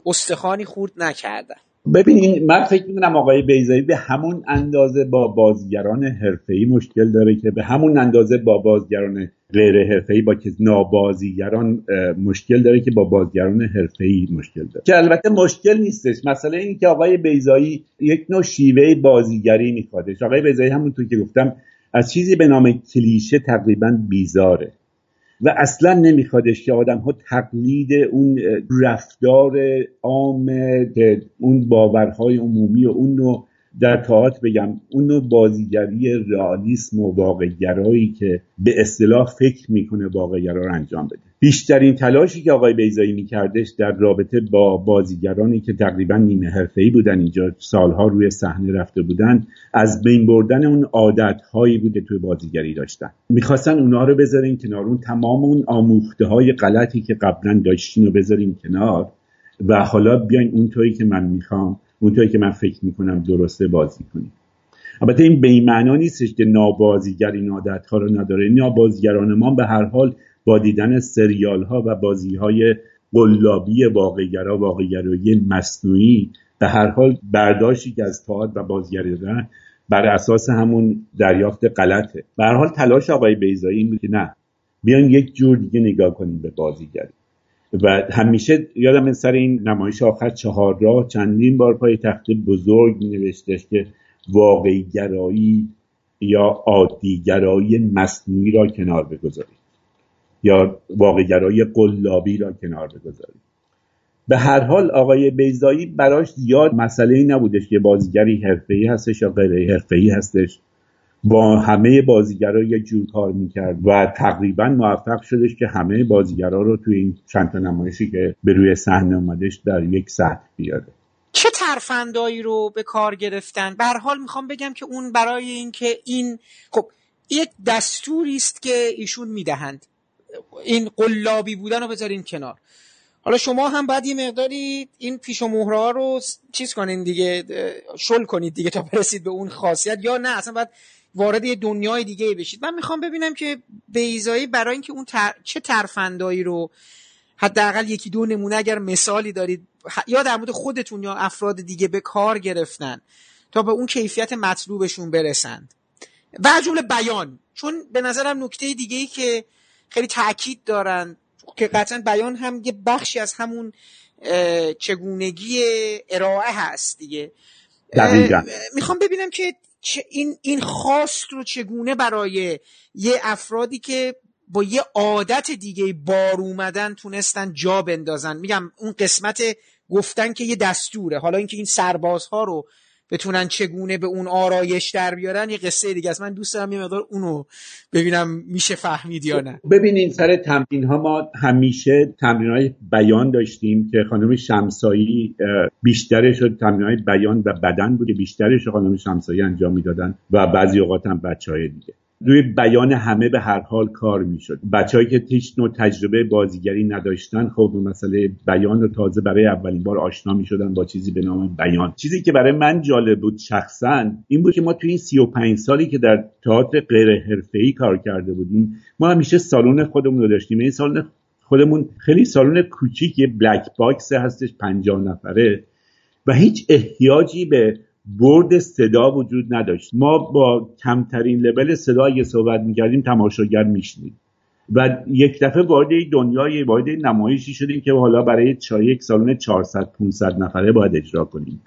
استخوانی خورد نکردن. ببینید من فکر می‌کنم آقای بیزایی به همون اندازه با بازیگران حرفه‌ای مشکل داره که به همون اندازه با بازیگران غیر حرفه‌ای با که نابازیگران مشکل داره که با بازیگران حرفه‌ای مشکل داره. که البته مشکل نیستش. مسئله این که آقای بیزایی یک نوع شیوه بازیگری میخوادش آقای بیزایی همونطور که گفتم از چیزی به نام کلیشه تقریبا بیزاره و اصلا نمیخوادش که آدم ها تقلید اون رفتار عام اون باورهای عمومی و اون نوع در تاعت بگم اون نوع بازیگری رئالیسم و واقعگرایی که به اصطلاح فکر می‌کنه واقعگرا رو انجام بده. بیشترین تلاشی که آقای بیزایی میکردش در رابطه با بازیگرانی که تقریبا نیمه حرفه‌ای بودن اینجا سالها روی صحنه رفته بودن از بین بردن اون عادت هایی بوده توی بازیگری داشتن. می‌خواستن اونها رو بذارین کنار اون تمام اون آموخته های غلطی که قبلا داشتین رو بذارین کنار و حالا بیاین اونطوری که من می‌خوام اونطوری که من فکر می‌کنم درسته بازی کنیم. البته این به این معنا نیستش که نابازیگر این عادت ها رو نداره. نابازیگران ما به هر حال با دیدن سریال ها و بازی های قلابی واقعگرا واقعگرایی مصنوعی به هر حال برداشتی که از تاعت و بازیگری دارن بر اساس همون دریافت غلطه. به هر حال تلاش آقای بیزایی این که نه بیان یک جور دیگه نگاه کنیم به بازیگری. و همیشه یادم سر این نمایش آخر چهار راه چندین بار پای تخت بزرگ می نوشتش که واقعی گرایی یا عادی گرایی مصنوعی را کنار بگذارید یا واقعگرایی قلابی را کنار بگذارید. به هر حال آقای بیزایی براش زیاد مسئله ای نبودش که بازیگری حرفه‌ای هستش یا غیر حرفه‌ای هستش. با همه بازیگرا یک جور کار می‌کرد و تقریبا موفق شدش که همه بازیگرا رو توی این چند تا نمایشی که به روی صحنه اومدش در یک سطح بیاره. چه ترفندایی رو به کار گرفتن؟ به هر حال می‌خوام بگم که اون برای اینکه این خب یک دستوری است که ایشون می‌دهند. این قلابی بودن رو بذارین کنار. حالا شما هم باید یه مقداری این پیش و مهره رو چیز کنین دیگه شل کنید دیگه تا برسید به اون خاصیت یا نه. اصلا باید وارد یه دنیای دیگه بشید. من می‌خوام ببینم که بیزایی برای اینکه اون چه ترفندایی رو حداقل یکی دو نمونه اگر مثالی دارید یا در مورد خودتون یا افراد دیگه به کار گرفتن تا به اون کیفیت مطلوبشون برسند. و جمله بیان. چون به نظرم نکته دیگه ای که خیلی تاکید دارن که قطعا بیان هم یه بخشی از همون چگونگی ارائه هست دیگه. می‌خوام ببینم که این این خواست رو چگونه برای یه افرادی که با یه عادت دیگه بار اومدن تونستن جا بندازن؟ میگم اون قسمت گفتن که یه دستوره. حالا اینکه این سربازها رو بتونن چگونه به اون آرایش در بیارن یه قصه دیگه است. من دوست دارم یه مقدار اونو ببینم میشه فهمید یا نه. ببینین سر تمرین ها ما همیشه تمرین های بیان داشتیم که خانم شمسایی بیشترش تمرین های بیان و بدن بوده. بیشترش خانم شمسایی انجام می‌دادن و بعضی اوقات هم بچه های دیگه. روی بیان همه به هر حال کار می‌شد. بچههایی که هیچ نوع تجربه بازیگری نداشتن خب مسئله بیان رو تازه برای اولین بار آشنا می‌شدن با چیزی به نام بیان. چیزی که برای من جالب بود شخصا این بود که ما توی این 35 سالی که در تئاتر غیر حرفه‌ای کار کرده بودیم ما همیشه سالن خودمون رو داشتیم. این سالن خودمون خیلی سالن کوچیک یه black box هستش 50 نفره و هیچ احتیاجی به برد صدا وجود نداشت. ما با کمترین لول صدا اگه صحبت می‌کردیم تماشاگر میشنید. و یک دفعه وارد دنیای وارد نمایشی شدیم که حالا برای یک سالن 400 500 نفره باید اجرا کنیم.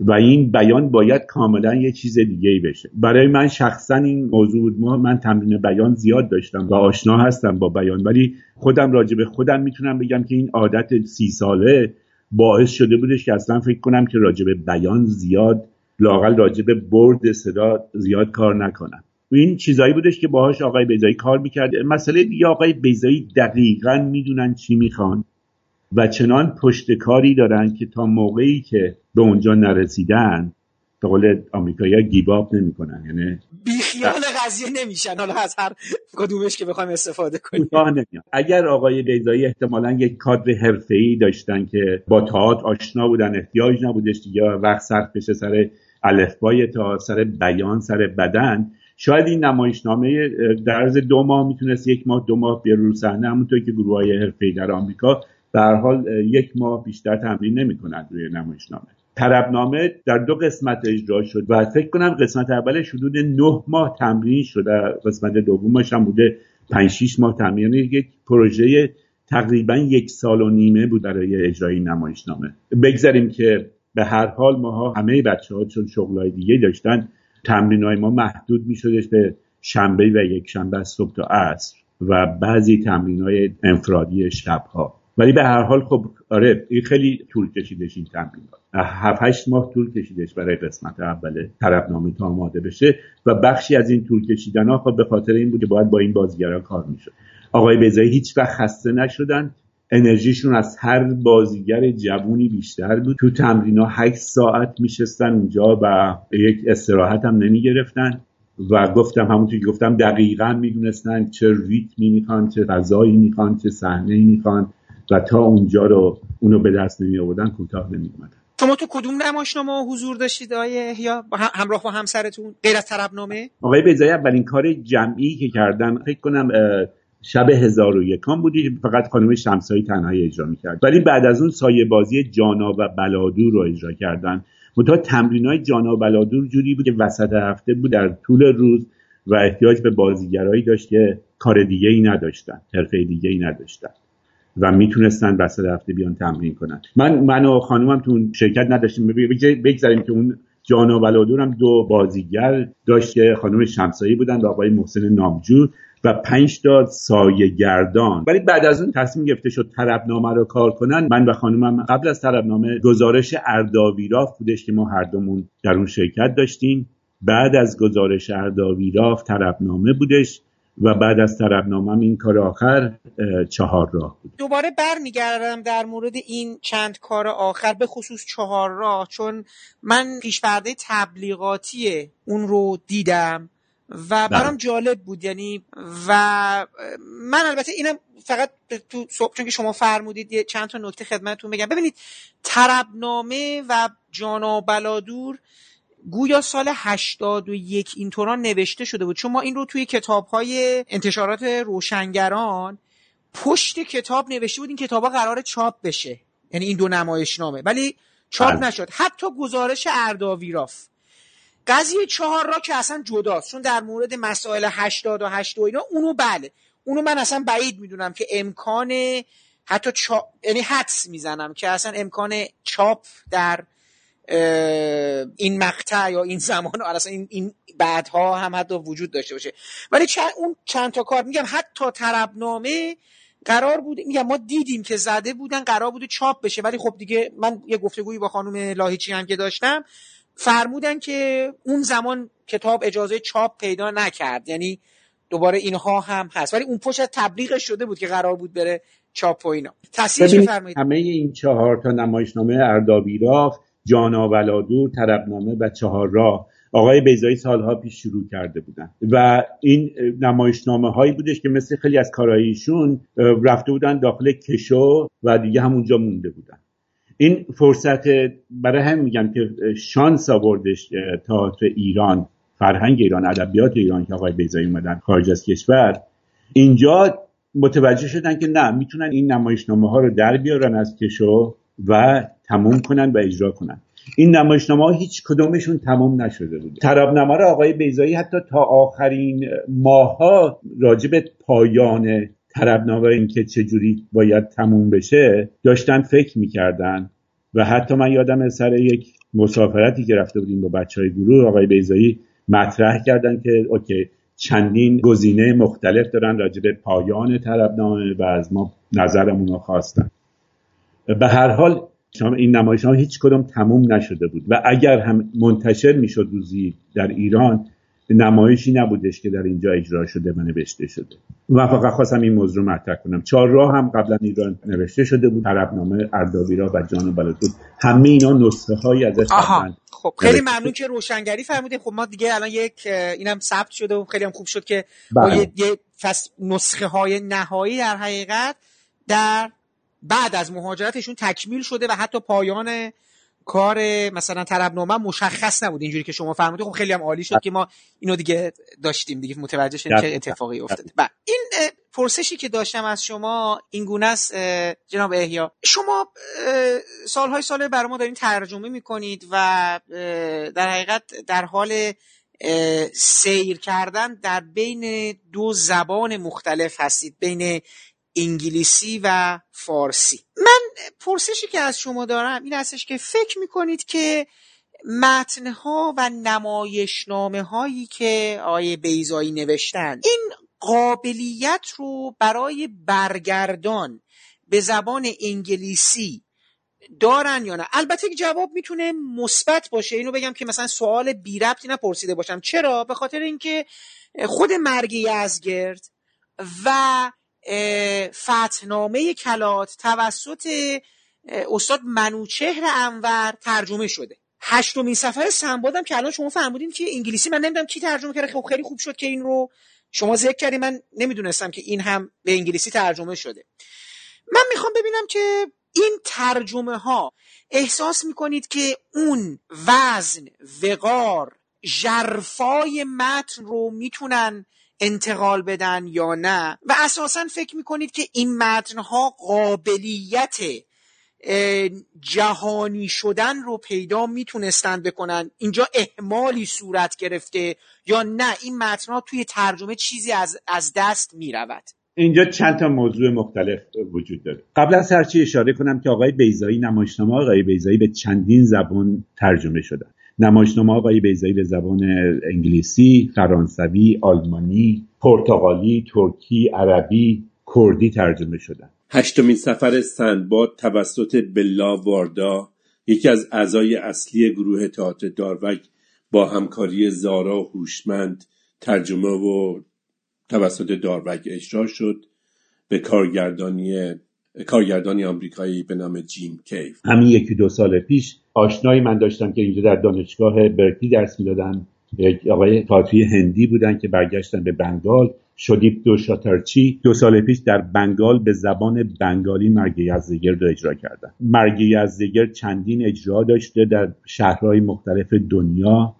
و این بیان باید کاملا یه چیز دیگه ای بشه. برای من شخصا این موضوع بود. من تمرین بیان زیاد داشتم و آشنا هستم با بیان. ولی خودم راجع به خودم می‌تونم بگم که این عادت سی ساله باعث شده بودش که اصلا فکر کنم که راجع به بیان زیاد لاقل راجع به برد صدا زیاد کار نکنن. این چیزایی بودش که باهاش آقای بیزایی کار می‌کرد. مسئله دیگه آقای بیزایی دقیقا می‌دونن چی می‌خوان و چنان پشت کاری دارن که تا موقعی که به اونجا نرسیدن به قول آمریکایی گیباب نمی‌کنن. یعنی بیان قضیه نمیشن. حالا از هر کدومش که بخوایم استفاده کنیم. اگر آقای بیزایی احتمالا یک کادر حرفه‌ای داشتن که با تاعت آشنا بودن احتیاج نبودش دیگه وقت صرف بشه سر الفبای تا سر بیان سر بدن. شاید این نمایشنامه در عرض دو ماه می‌تونست یک ماه دو ماه بیاره رو صحنه همونطور که گروه های حرفه‌ای در آمریکا در حال یک ماه بیشتر تمرین نمی‌کنند روی نمایشنامه. طربنامه در دو قسمت اجرا شد و فکر کنم قسمت اولش حدود نه ماه تمرین شده قسمت دومش هم بوده پنج شیش ماه تمرین. یعنی یک پروژه تقریبا یک سال و نیمه بود برای اجرای نمایشنامه. بگذاریم که به هر حال ماها همه بچه ها چون شغلهای دیگه داشتن تمرین های ما محدود می شدش به شنبه و یک شنبه از صبح تا عصر و بعضی تمرین های انفرادی شبها. ولی به هر حال خب آره این خیلی طول کشیدش این تمرین هفت هشت ماه طول کشیدش برای قسمت اول طرفنامه تا آماده بشه و بخشی از این طول کشیدن ها خب به خاطر این بود که باید با این بازیگرا کار می‌شد. آقای بیزایی هیچ وقت خسته نشدن. انرژیشون از هر بازیگر جوونی بیشتر بود. تو تمرین ها هشت ساعت میشستن اونجا و یک استراحت هم نمی گرفتن و گفتم همونطور که گفتم دقیقا می‌دونستن چه ریتمی می‌خوان چه غذایی می‌خوان چه صحنه می‌خوان و تا اونجا رو اونو به دست نمی آوردن کوتاه نمی شما تو کدوم نمایشنامه حضور داشتید آیه یا همراه با همسرتون غیر از طربنامه آقای بیزایی اولین کار جمعی که کردم فکر کنم شب هزار و یکان بودی فقط خانم شمسایی تنهایی اجرا می‌کرد. ولی بعد از اون سایه بازی جانا و بلادور رو اجرا کردن. متا تمرین های جانا و بلادور جوری بود که وسط هفته بود در طول روز و احتیاج به بازیگرایی داشت که کار دیگه ای نداشتن حرفه دیگه ای نداشتن و می‌تونستن وسط هفته بیان تمرین کنن. من من و خانومم تو شرکت نداشتیم. بگذاریم که اون جانا و هم دو بازیگر داشت که خانم شمسایی بودن و آقای محسن نامجو و پنج تا سایه گردان. ولی بعد از اون تصمیم گرفته شد طربنامه رو کار کنن. من و خانومم قبل از طربنامه گزارش ارداویراف بودش که ما هر دومون در اون شرکت داشتیم. بعد از گزارش ارداویراف طربنامه بودش و بعد از طربنامه این کار آخر چهار راه بود. دوباره برمیگردم در مورد این چند کار آخر به خصوص چهار راه چون من پیشپرده تبلیغاتی اون رو دیدم. و. برام جالب بود یعنی و من البته اینم فقط تو چون که شما فرمودید چند تا نکته خدمتتون بگم. ببینید تربنامه و جانا بلادور گویا سال 81 اینطورا نوشته شده بود. چون ما این رو توی کتاب های انتشارات روشنگران پشت کتاب نوشته بود این کتاب ها قرار چاپ بشه. یعنی این دو نمایشنامه. ولی چاپ بله. نشد. حتی گزارش ارداویراف. قضیه چهار را که اصلا جداست. چون در مورد مسائل 80 و 8 و اینا اونو بله. اونو من اصلا بعید می‌دونم که امکان حتی چاپ یعنی حدس می‌زنم که اصلا امکان چاپ در این مقطع یا این زمان اصلا این, این بعدها هم حتی وجود داشته باشه. ولی چند اون چند تا کار میگم حتی طربنامه قرار بود میگم ما دیدیم که زده بودن قرار بوده چاپ بشه. ولی خب دیگه من یه گفتگویی با خانم لاهیچی هم که داشتم فرمودن که اون زمان کتاب اجازه چاپ پیدا نکرد. یعنی دوباره اینها هم هست. ولی اون پشت تبلیغش شده بود که قرار بود بره چاپ و اینا. فرمایید همه این چهار تا نمایشنامه اردابیراف جانا ولادور طربنامه و چهار راه. آقای بیزایی سالها پیش شروع کرده بودن. و این نمایشنامه هایی بودش که مثل خیلی از کاراییشون رفته بودن داخل کشو و دیگه همونجا مونده بودن. این فرصت برای هم میگم که شانس آوردش تئاتر ایران فرهنگ ایران ادبیات ایران که آقای بیزایی اومدن خارج از کشور اینجا متوجه شدن که نه می‌تونن این نمایشنامه ها رو در بیارن از کشو و تموم کنن و اجرا کنن. این نمایشنامه ها هیچ کدومشون تموم نشده بود رو آقای بیزایی حتی تا آخرین ماها راجب پایان طربنامه اینکه چجوری باید تموم بشه داشتن فکر می‌کردن. و حتی من یادم سر یک مسافرتی که رفته بودیم با بچه های گروه آقای بیزایی مطرح کردن که اوکی چندین گزینه مختلف دارن راجع به پایان طربنامه و از ما نظرمون رو خواستن. به هر حال این نمایش ها هیچ کدوم تموم نشده بود. و اگر هم منتشر می‌شد روزی در ایران نمایشی نبودش که در اینجا اجرا شده و نوشته شده. و فقط خواستم این موضوع مطرح کنم. چهار راه هم قبلا ایران نوشته شده بود. عربنامه اردابیرا و جان بلدود همه اینا نسخه های ازش خب خیلی ممنون که روشنگری فرمودید خب ما دیگه الان یک اینم ثبت شده و خیلی هم خوب شد که بله. یه, یه نسخه های نهایی در حقیقت در بعد از مهاجرتشون تکمیل شده و حتی پایان کار مثلا طلبنامه مشخص نبود. اینجوری که شما فرمودید خب خیلی هم عالی شد که ما اینو دیگه داشتیم. دیگه متوجه شدیم چه اتفاقی افتاده. و این پرسشی که داشتم از شما این گونه است جناب احیا. شما سالهای سال برای ما دارین ترجمه می‌کنید و در حقیقت در حال سیر کردن در بین دو زبان مختلف هستید. بین انگلیسی و فارسی. من پرسشی که از شما دارم این هستش که فکر می‌کنید که متنها و نمایشنامه هایی که آیه بیزایی نوشتن این قابلیت رو برای برگردان به زبان انگلیسی دارن یا نه؟ البته جواب می‌تونه مثبت باشه. اینو بگم که مثلا سوال بی ربطی نپرسیده باشم. چرا؟ به خاطر اینکه خود مرگ یزگرد و فتنامه کلات توسط استاد منوچهر انور ترجمه شده. هشتمین سفر سنبادم که الان شما فرمودین که انگلیسی من نمی‌دونم کی ترجمه کرده. خب خیلی خوب شد که این رو شما ذکر کردی من نمی‌دونستم که این هم به انگلیسی ترجمه شده. من می‌خوام ببینم که این ترجمه ها احساس می‌کنید که اون وزن وقار جرفای متن رو می‌تونن انتقال بدن یا نه. و اساسا فکر می‌کنید که این متنها قابلیت جهانی شدن رو پیدا می‌تونستن بکنن. اینجا احمالی صورت گرفته یا نه این متنها توی ترجمه چیزی از, از دست می‌رود. اینجا چند تا موضوع مختلف وجود داره. قبل از هرچی اشاره کنم که آقای بیزایی نمایشنامه آقای بیزایی به چندین زبان ترجمه شدن. نمایشنامه آقای بیزایی به زبان انگلیسی، فرانسوی، آلمانی، پرتغالی، ترکی، عربی، کردی ترجمه شدن. هشتمین سفر سندباد توسط بلا واردا یکی از اعضای اصلی گروه تئاتر داروگ با همکاری زارا هوشمند ترجمه و توسط داروگ اجرا شد به کارگردانی کارگردانی آمریکایی به نام جیم کیف همین یکی دو سال پیش آشنایی من داشتم که اینجا در دانشگاه برکلی درس می‌دادن. آقای تاتوی هندی بودن که برگشتن به بنگال. شدیپ دو شاترچی. دو سال پیش در بنگال به زبان بنگالی مرگ یزدگر رو اجرا کردن. مرگ یزدگر چندین اجرا داشته در شهرهای مختلف دنیا.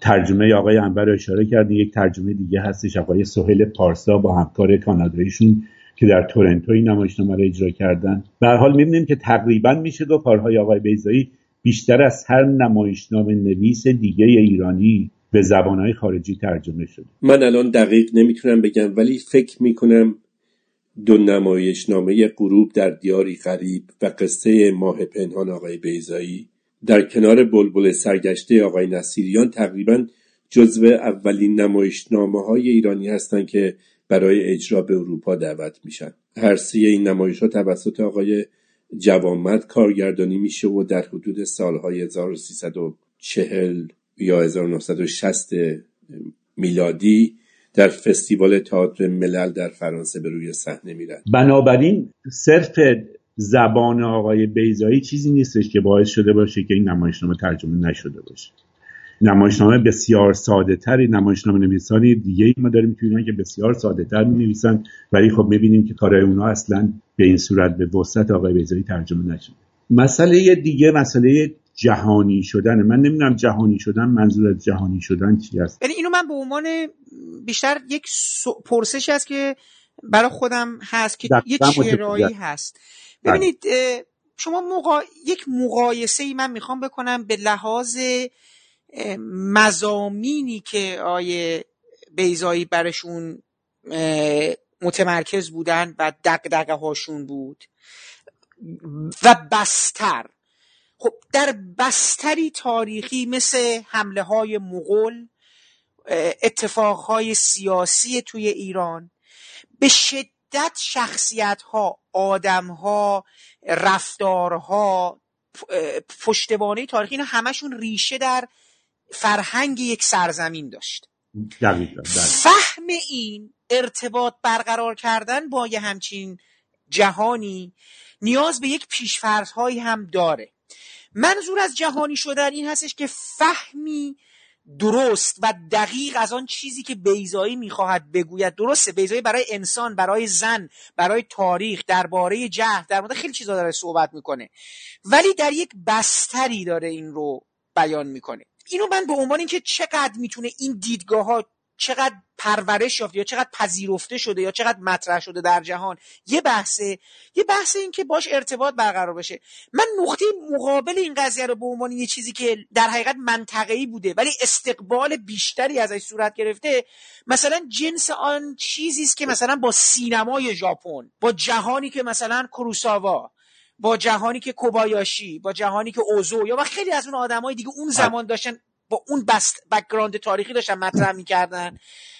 ترجمه آقای انور اشاره کرده یک ترجمه دیگه هستش. آقای سهیل پارسا با همکار کاناداییشون که در تورنتو این نمایشنامه رو اجرا کردن. به حال می‌بینیم که تقریبا میشه دو کارهای آقای بیزایی بیشتر از هر نمایشنامه نویس دیگه ایرانی به زبانهای خارجی ترجمه شده. من الان دقیق نمی‌تونم بگم ولی فکر می‌کنم دو نمایشنامه غروب در دیاری غریب و قصه ماه پنهان آقای بیزایی در کنار بلبل سرگشته آقای نصیریان تقریبا جزو اولین نمایشنامه های ایرانی هستند که برای اجرا به اروپا دعوت میشن. هر سی این نمایش ها توسط آقای جوامد کارگردانی میشه و در حدود سالهای 1340 یا 1960 میلادی در فستیوال تئاتر ملل در فرانسه به روی صحنه میرن بنابراین صرف زبان آقای بیزایی چیزی نیستش که باعث شده باشه که این نمایشنامه ترجمه نشده باشه. نمایشنامه بسیار ساده تری نمایشنامه نویسانی دیگه ای ما داریم توی که بسیار ساده تر می نویسن ولی خب می‌بینیم که کارهای اونا اصلا به این صورت به وسط آقای بیزایی ترجمه نشده. مسئله دیگه مسئله جهانی شدن. من نمی‌دونم جهانی شدن منظور از جهانی شدن چی است. یعنی اینو من به عنوان بیشتر یک پرسشی است که برای خودم هست که یک چرایی هست. ببینید شما مقا... یک مقایسه ای من می‌خوام بکنم به لحاظ مزامینی که آیه بیزایی برشون متمرکز بودن و دقدقه هاشون بود و بستر. خب در بستری تاریخی مثل حمله های مغول اتفاقهای سیاسی توی ایران به شدت شخصیت ها آدم ها رفتارها پشتوانه تاریخی اینا همشون ریشه در فرهنگ یک سرزمین داشت. دقیقا. فهم این ارتباط برقرار کردن با یه همچین جهانی نیاز به یک پیشفرض هایی هم داره. منظور از جهانی شدن این هستش که فهمی درست و دقیق از آن چیزی که بیزایی می‌خواهد بگوید درسته. بیزایی برای انسان برای زن برای تاریخ درباره جهل در مورد خیلی چیزا داره صحبت می‌کنه. ولی در یک بستری داره این رو بیان می‌کنه. اینو من به عنوان اینکه چقدر می‌تونه این دیدگاه ها چقدر پرورش یافته یا چقدر پذیرفته شده یا چقدر مطرح شده در جهان یه بحثه. یه بحث این که باش ارتباط برقرار بشه من نقطه مقابل این قضیه رو به عنوان یه چیزی که در حقیقت منطقه‌ای بوده ولی استقبال بیشتری ازش صورت گرفته مثلا جنس آن چیزی است که مثلا با سینمای ژاپن با جهانی که مثلا کروساوا با جهانی که کوبایاشی با جهانی که اوزو یا با خیلی از اون آدمای دیگه اون زمان داشتن با اون بست background تاریخی داشتن مطرح می‌کردن.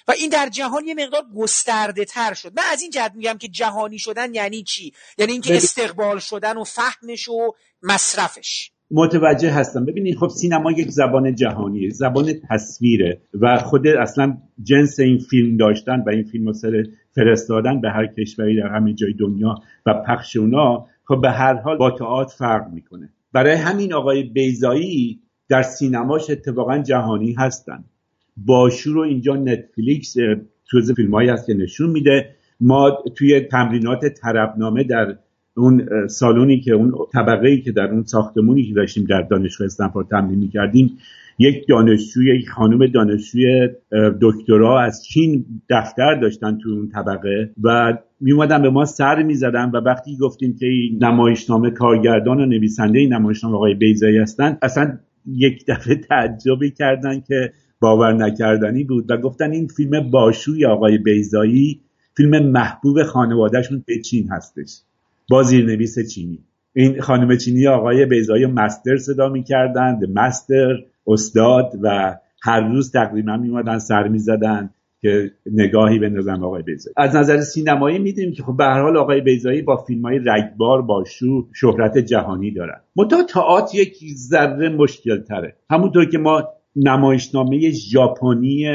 و این در جهان یه مقدار گسترده تر شد. من از این جهت میگم که جهانی شدن یعنی چی؟ یعنی اینکه استقبال شدن و فهمش و مصرفش. متوجه هستم. ببینید خب سینما یک زبان جهانیه زبان تصویره و خود اصلا جنس این فیلم داشتن و این فیلم سر فرستادن به هر کشوری در همه جای دنیا و پخش اونا خب به هر حال با تئاتر فرق می‌کنه. برای همین آقای بیزایی در سینماش اتفاقا جهانی هستن. باشو رو اینجا نتفلیکس توز فیلم هایی هست که نشون میده. ما توی تمرینات طربنامه در اون سالونی که اون طبقه ای که در اون ساختمونی که داشتیم در دانشگاه استنفورد تمرین می‌کردیم یک دانشجوی یک خانم دانشجوی دکترا از چین دفتر داشتن تو اون طبقه و میومدن به ما سر می‌زدن و وقتی گفتیم که این نمایشنامه کارگردان و نویسنده این نمایشنامه آقای بیزایی هستن اصلا یک دفعه تعجبی کردن که باور نکردنی بود و گفتن این فیلم باشوی آقای بیزایی فیلم محبوب خانوادهشون به چین هستش. با زیرنویس چینی. این خانم چینی آقای بیزایی مستر صدا می‌کردند مستر استاد و هر روز تقریبا میومدن سر می‌زدن. که نگاهی بندازن آقای بیزایی از نظر سینمایی می‌دونیم که خب به هر حال آقای بیزایی با فیلم های رگبار با شو شهرت جهانی دارن. متا تئاتر یک ذره مشکل تره همونطور که ما نمایشنامه ژاپنی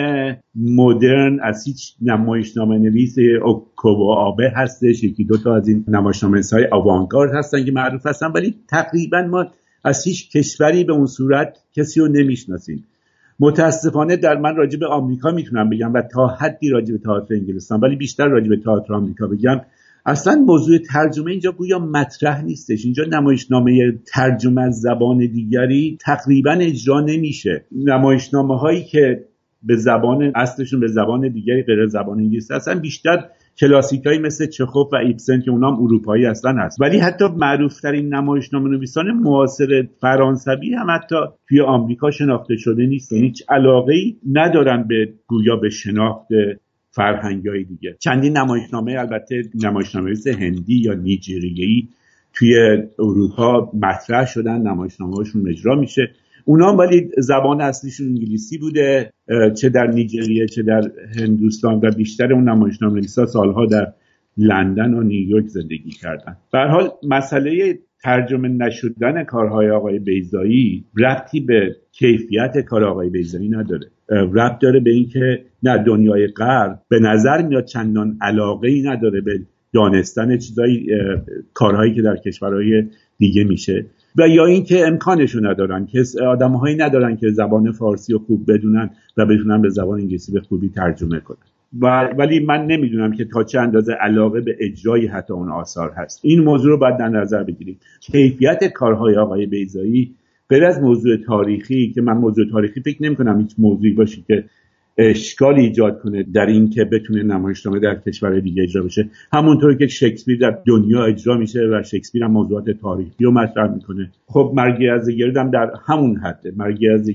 مدرن از هیچ نمایشنامه نویس اوکوبو آبه هستش یکی دو تا از این نمایشنامه های آوانگارد هستن که معروف هستن ولی تقریبا ما از هیچ کشوری به اون صورت کسی رو نمی‌شناسیم. متاسفانه در من راجع به آمریکا می‌تونم بگم و تا حدی راجع به تئاتر انگلستان ولی بیشتر راجع به تئاتر آمریکا بگم. اصلا موضوع ترجمه اینجا گویا مطرح نیستش. اینجا نمایشنامه ترجمه از زبان دیگری تقریبا اجرا نمیشه. نمایشنامه هایی که به زبان اصلشون به زبان دیگری غیر زبان انگلیسی اصلا بیشتر کلاسیکایی مثل چخوف و ایپسن که اونام اروپایی اصلا هست. ولی حتی معروفترین نمایشنامه نویسان معاصر فرانسوی هم حتی توی آمریکا شناخته شده نیست. یعنی هیچ علاقه ای ندارن به گویا به شناخت فرهنگ های دیگه. چندین نمایشنامه البته نمایشنامه هندی یا نیجریه‌ای توی اروپا مطرح شدن. نمایشنامه هاشون اجرا میشه. اونا ولی زبان اصلیشون انگلیسی بوده چه در نیجریه چه در هندوستان و بیشتر اون نمایشنامه نویسا سالها در لندن و نیویورک زندگی کردن. به حال مسئله ترجمه نشدن کارهای آقای بیزایی ربطی به کیفیت کار آقای بیزایی نداره. ربط داره به اینکه نه دنیای غرب به نظر میاد چندان علاقه ای نداره به دانستن چیزایی کارهایی که در کشورهای دیگه میشه. و یا اینکه امکانشو ندارن که آدمهایی ندارن که زبان فارسی رو خوب بدونن و بتونن به زبان انگلیسی به خوبی ترجمه کنن. ولی من نمی‌دونم که تا چه اندازه علاقه به اجرای حتی اون آثار هست. این موضوع رو باید در نظر بگیریم. کیفیت کارهای آقای بیزایی غیر از موضوع تاریخی که من موضوع تاریخی فکر نمی کنم هیچ موضوعی باشه که اشکال ایجاد کنه در این که بتونه نمایشنامه در کشور دیگه اجرا بشه. همونطور که شکسپیر در دنیا اجرا میشه و شکسپیر هم موضوعات تاریخی رو مطرح می‌کنه. خب مرگی از هم در همون حده. مرگی از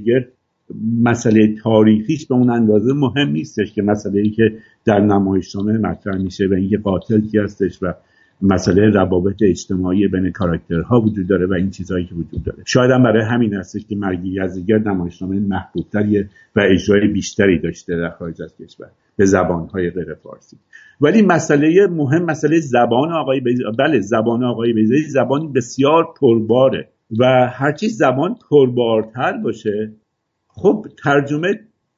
مسئله تاریخیش به اون اندازه مهم نیستش که مسئله ای که در نمایشنامه مطرح میشه و اینکه قاتل کی هستش و مسئله روابط اجتماعی بین کاراکترها وجود داره و این چیزهایی که وجود داره. شاید هم برای همین هستش که مرگی یزدگرد نمایشنامه محبوبتری و اجرای بیشتری داشته در خارج از کشور به زبانهای غیر فارسی. ولی مسئله مهم مسئله زبان آقای بیزی بله زبان آقای بیزی زبانی بسیار پرباره و هرچی زبان پربارتر باشه خب ترجمه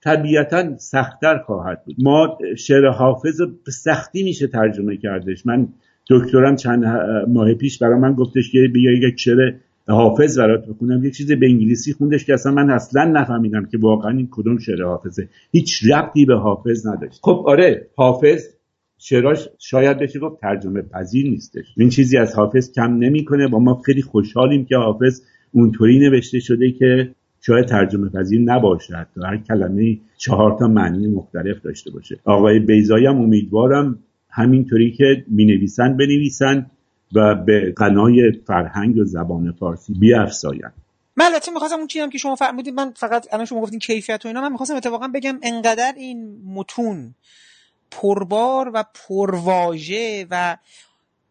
طبیعتا سختتر خواهد بود. ما شعر حافظ سختی میشه ترجمه کردش. من دکترم چند ماه پیش برای من گفتش که بیا یک شعر حافظ برات بکنم یه چیز به انگلیسی خوندش که اصلا من اصلا نفهمیدم که واقعا این کدوم شعر حافظه. هیچ ربطی به حافظ نداشت. خب آره حافظ شعراش شاید بشه گفت ترجمه پذیر نیستش. این چیزی از حافظ کم نمی‌کنه. با ما خیلی خوشحالیم که حافظ اونطوری نوشته شده که شاید ترجمه پذیر نباشه. حتی هر کلمه چهار تا معنی مختلف داشته باشه. آقای بیزایی هم امیدوارم همینطوری که می نویسن بنویسن و به قنای فرهنگ و زبان فارسی بیافزاین من البته می‌خواستم اون چیزی هم که شما فرمودید من فقط الان شما گفتین کیفیت و اینا من می‌خواستم اتفاقا بگم انقدر این متون پربار و پرواژه و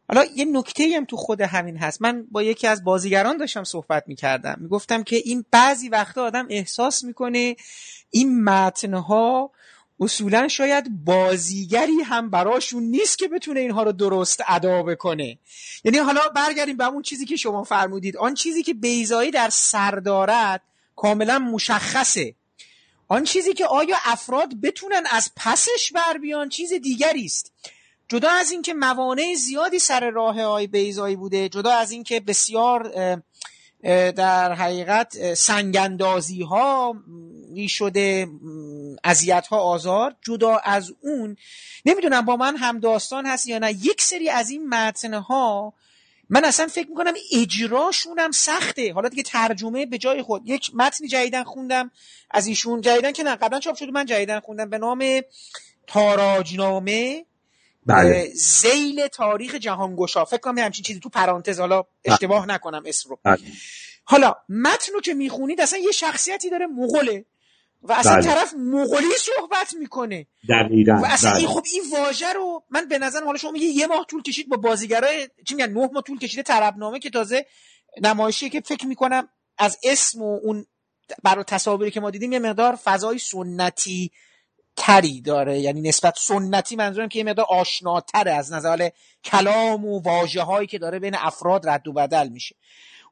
حالا یه نکته هم تو خود همین هست. من با یکی از بازیگران داشتم صحبت می‌کردم. می‌گفتم که این بعضی وقتا آدم احساس می‌کنه این متنها اصولا شاید بازیگری هم براشون نیست که بتونه اینها رو درست ادا بکنه. یعنی حالا برگردیم به اون چیزی که شما فرمودید. آن چیزی که بیزایی در سر دارد کاملا مشخصه. آن چیزی که آیا افراد بتونن از پسش بر بیان چیز دیگری است؟ جدا از اینکه موانع زیادی سر راه های بیزایی بوده جدا از اینکه بسیار در حقیقت سنگندازی ها می شده اذیت ها آزار. جدا از اون نمی‌دونم با من هم داستان هست یا نه. یک سری از این متن ها من اصلا فکر می‌کنم اجراشون هم سخته. حالا دیگه ترجمه به جای خود. یک متنی جدیدن خوندم از ایشون جدیدن که نه قبلا چاپ شده من جدیدن خوندم به نام تاراجنامه. بله. زیل تاریخ جهانگشا فکر کنم همچین چیزی تو پرانتز حالا بله. اشتباه نکنم اسم رو بله. حالا متن رو که می‌خونید اصلا یه شخصیتی داره مغوله و اصلا بله. طرف مغولی صحبت می‌کنه دقیقا و اصلا این خب این واژه رو من به نظر حالا شما میگه یه ماه طول کشید با بازیگرای چی میگن نه ماه طول کشیده طربنامه که تازه نمایشی که فکر می‌کنم از اسم و اون برای تصاویری که ما دیدیم یه مقدار فضای سنتی تری داره. یعنی نسبت سنتی منظورم که یه مقدار آشناتره از نظر کلام و واجه هایی که داره بین افراد رد و بدل میشه.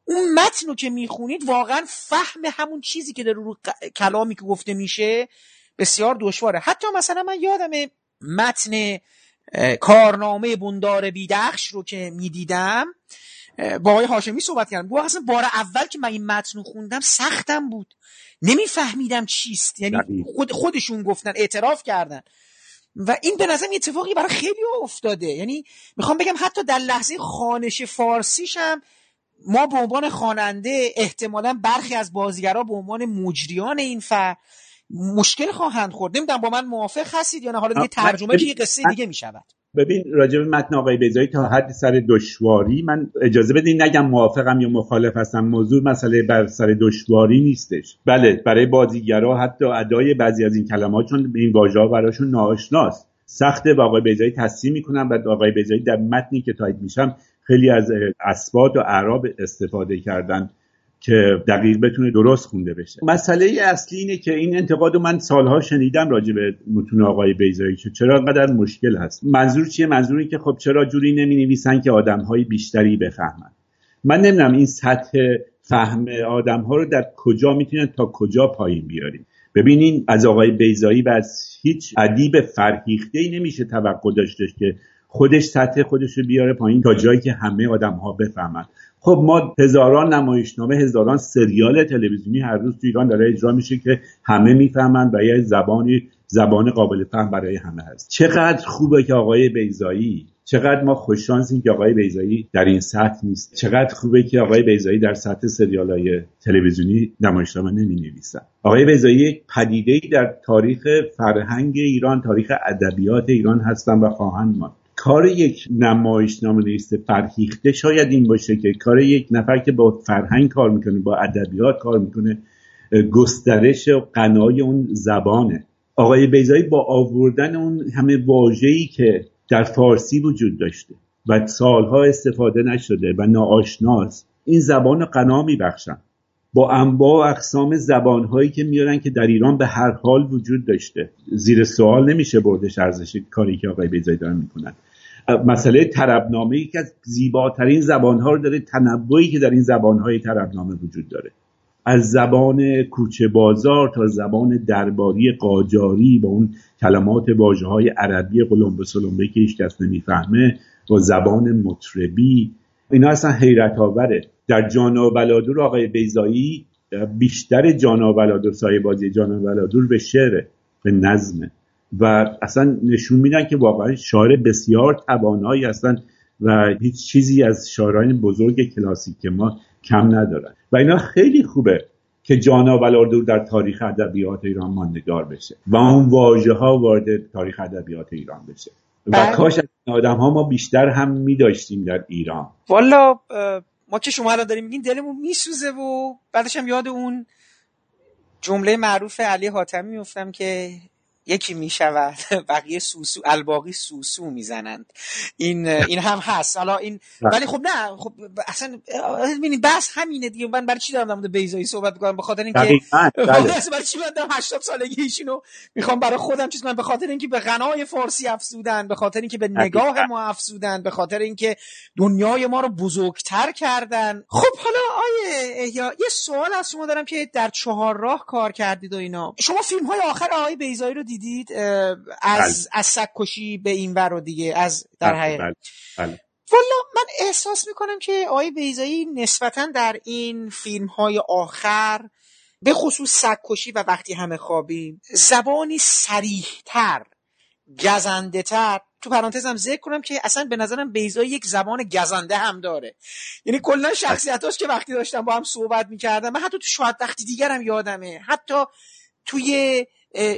اون متن رو که می‌خونید واقعا فهم همون چیزی که داره رو کلامی که گفته میشه بسیار دشواره حتی مثلا من یادم متن کارنامه بندار بیدخش رو که می‌دیدم با آقای هاشمی صحبت کردم. گفت اصلا بار اول که من این متن رو خوندم سختم بود. نمیفهمیدم چیست. یعنی خود خودشون گفتن اعتراف کردن. و این به نظرم اتفاقی برای خیلی افتاده. یعنی می‌خوام بگم حتی در لحظه خانش فارسیش هم ما به عنوان خواننده احتمالا برخی از بازیگرا به عنوان مجریان این فر مشکل خواهند خورد. نمی‌دونم با من موافق هستید یا نه. حالا دیگه ترجمه که قصه دیگه می‌شود. ببین راجع متن آقای بیزایی تا حد سر دشواری من اجازه بدین نگم موافقم یا مخالف هستم. موضوع مسئله بر سر دشواری نیستش. بله برای بازیگرا حتی ادای بعضی از این کلمات چون این واژه براشون ناآشناست. سخته با آقای بیزایی تصمیم می‌کنم بعد آقای بیزایی در متنی که تایید میشم خیلی از اسباد و اعراب استفاده کردن. که دقیق بتونه درست خونده بشه. مسئله اصلی اینه که این انتقاد رو من سالها شنیدم راجع به متون آقای بیزایی که چرا انقدر مشکل هست. منظور چیه؟ منظور که خب چرا جوری نمی نویسن که آدم های بیشتری بفهمن. من نمی‌دونم این سطح فهم آدم ها رو در کجا می‌تونن تا کجا پایین بیاریم. ببینین از آقای بیزایی و از هیچ ادیب فرهیخته ای نمیشه توقع داشتش که خودش سطح خودش رو بیاره پایین تا جایی که همه آدم ها بفهمن. خب ما هزاران نمایشنامه هزاران سریال تلویزیونی هر روز تو ایران داره اجرا میشه که همه می‌فهمن و یه زبانی زبان قابل فهم برای همه هست. چقدر خوبه که آقای بیزایی چقدر ما خوششانسیم که آقای بیزایی در این سطح نیست. چقدر خوبه که آقای بیزایی در سطح سریال های تلویزیونی نمایشنامه نمی نویسن آقای بیزایی پدیده در تاریخ فرهنگ ایران تاریخ ادبیات ایران هستن و خواهند ماند. کار یک نمایشنامه نویس فرهیخته شاید این باشه که کار یک نفر که با فرهنگ کار می‌کنه با ادبیات کار می‌کنه گسترش و قنای اون زبانه. آقای بیزایی با آوردن اون همه واژه‌ای که در فارسی وجود داشته و سالها استفاده نشده و ناآشناست این زبان قنا میبخشن. با انواع و اقسام زبانهایی که میارن که در ایران به هر حال وجود داشته. زیر سوال نمیشه بردش ارزش کاری که آقای بیزایی دارن می‌کنن. مسئله طربنامه یکی از زیباترین زبانها رو داره تنوعی که در این زبانهای طربنامه وجود داره. از زبان کوچه بازار تا زبان درباری قاجاری با اون کلمات واجه های عربی قلمبه سلمبه که هیچ کس نمی‌فهمه با زبان مطربی اینا اصلا حیرت آوره در جانا بلادور آقای بیزایی بیشتر جانا بلادور سایه بازی جانا بلادور به شعره به نظمه. و اصلا نشون میدن که واقعا شاعر بسیار توانایی هستن و هیچ چیزی از شاعران بزرگ کلاسیک ما کم ندارن. و اینا خیلی خوبه که جانا بلادور در تاریخ ادبیات ایران ماندگار بشه و اون واژه ها وارد تاریخ ادبیات ایران بشه. و بله. کاش از این آدم ها ما بیشتر هم میداشتیم در ایران والا ما که شما الان داریم میگین دلمون میسوزه و بعدش هم یاد اون جمله معروف علی حاتمی میفتم که یکی می‌شود. بقیه سوسو الباقی سوسو می‌زنند. این این هم هست. حالا این ولی خب نه خب اصلا ببینید بحث همینه دیگه. من برای چی دارم در مورد بیزایی صحبت می‌کنم؟ به خاطر اینکه بله. برای چی من دارم 80 سالگی ایشونو می‌خوام برای خودم چیز کنم؟ به خاطر اینکه به غنای فارسی افزودن به خاطر اینکه به نگاه. ما افزودن به خاطر اینکه دنیای ما رو بزرگتر کردن. خب حالا آیه احیا یه سوال از شما دارم که در چهار راه کار کردید و اینا. شما فیلم های آخر آقای بیزایی رو دیدید از از سگکشی به این ور و دیگه از در بله، حقیقت. بله، بله. والا من احساس می‌کنم که آقای بیزایی نسبتا در این فیلم های آخر به خصوص سگکشی و وقتی همه خوابیم زبانی سریحتر گزنده تر تو پرانتزم ذکر کنم که اصلا به نظرم بیزایی یک زبان گزنده هم داره. یعنی کلا شخصیتاش که وقتی داشتم با هم صحبت می‌کردم من حتی تو شاید وقتی دیگرم یادمه حتی توی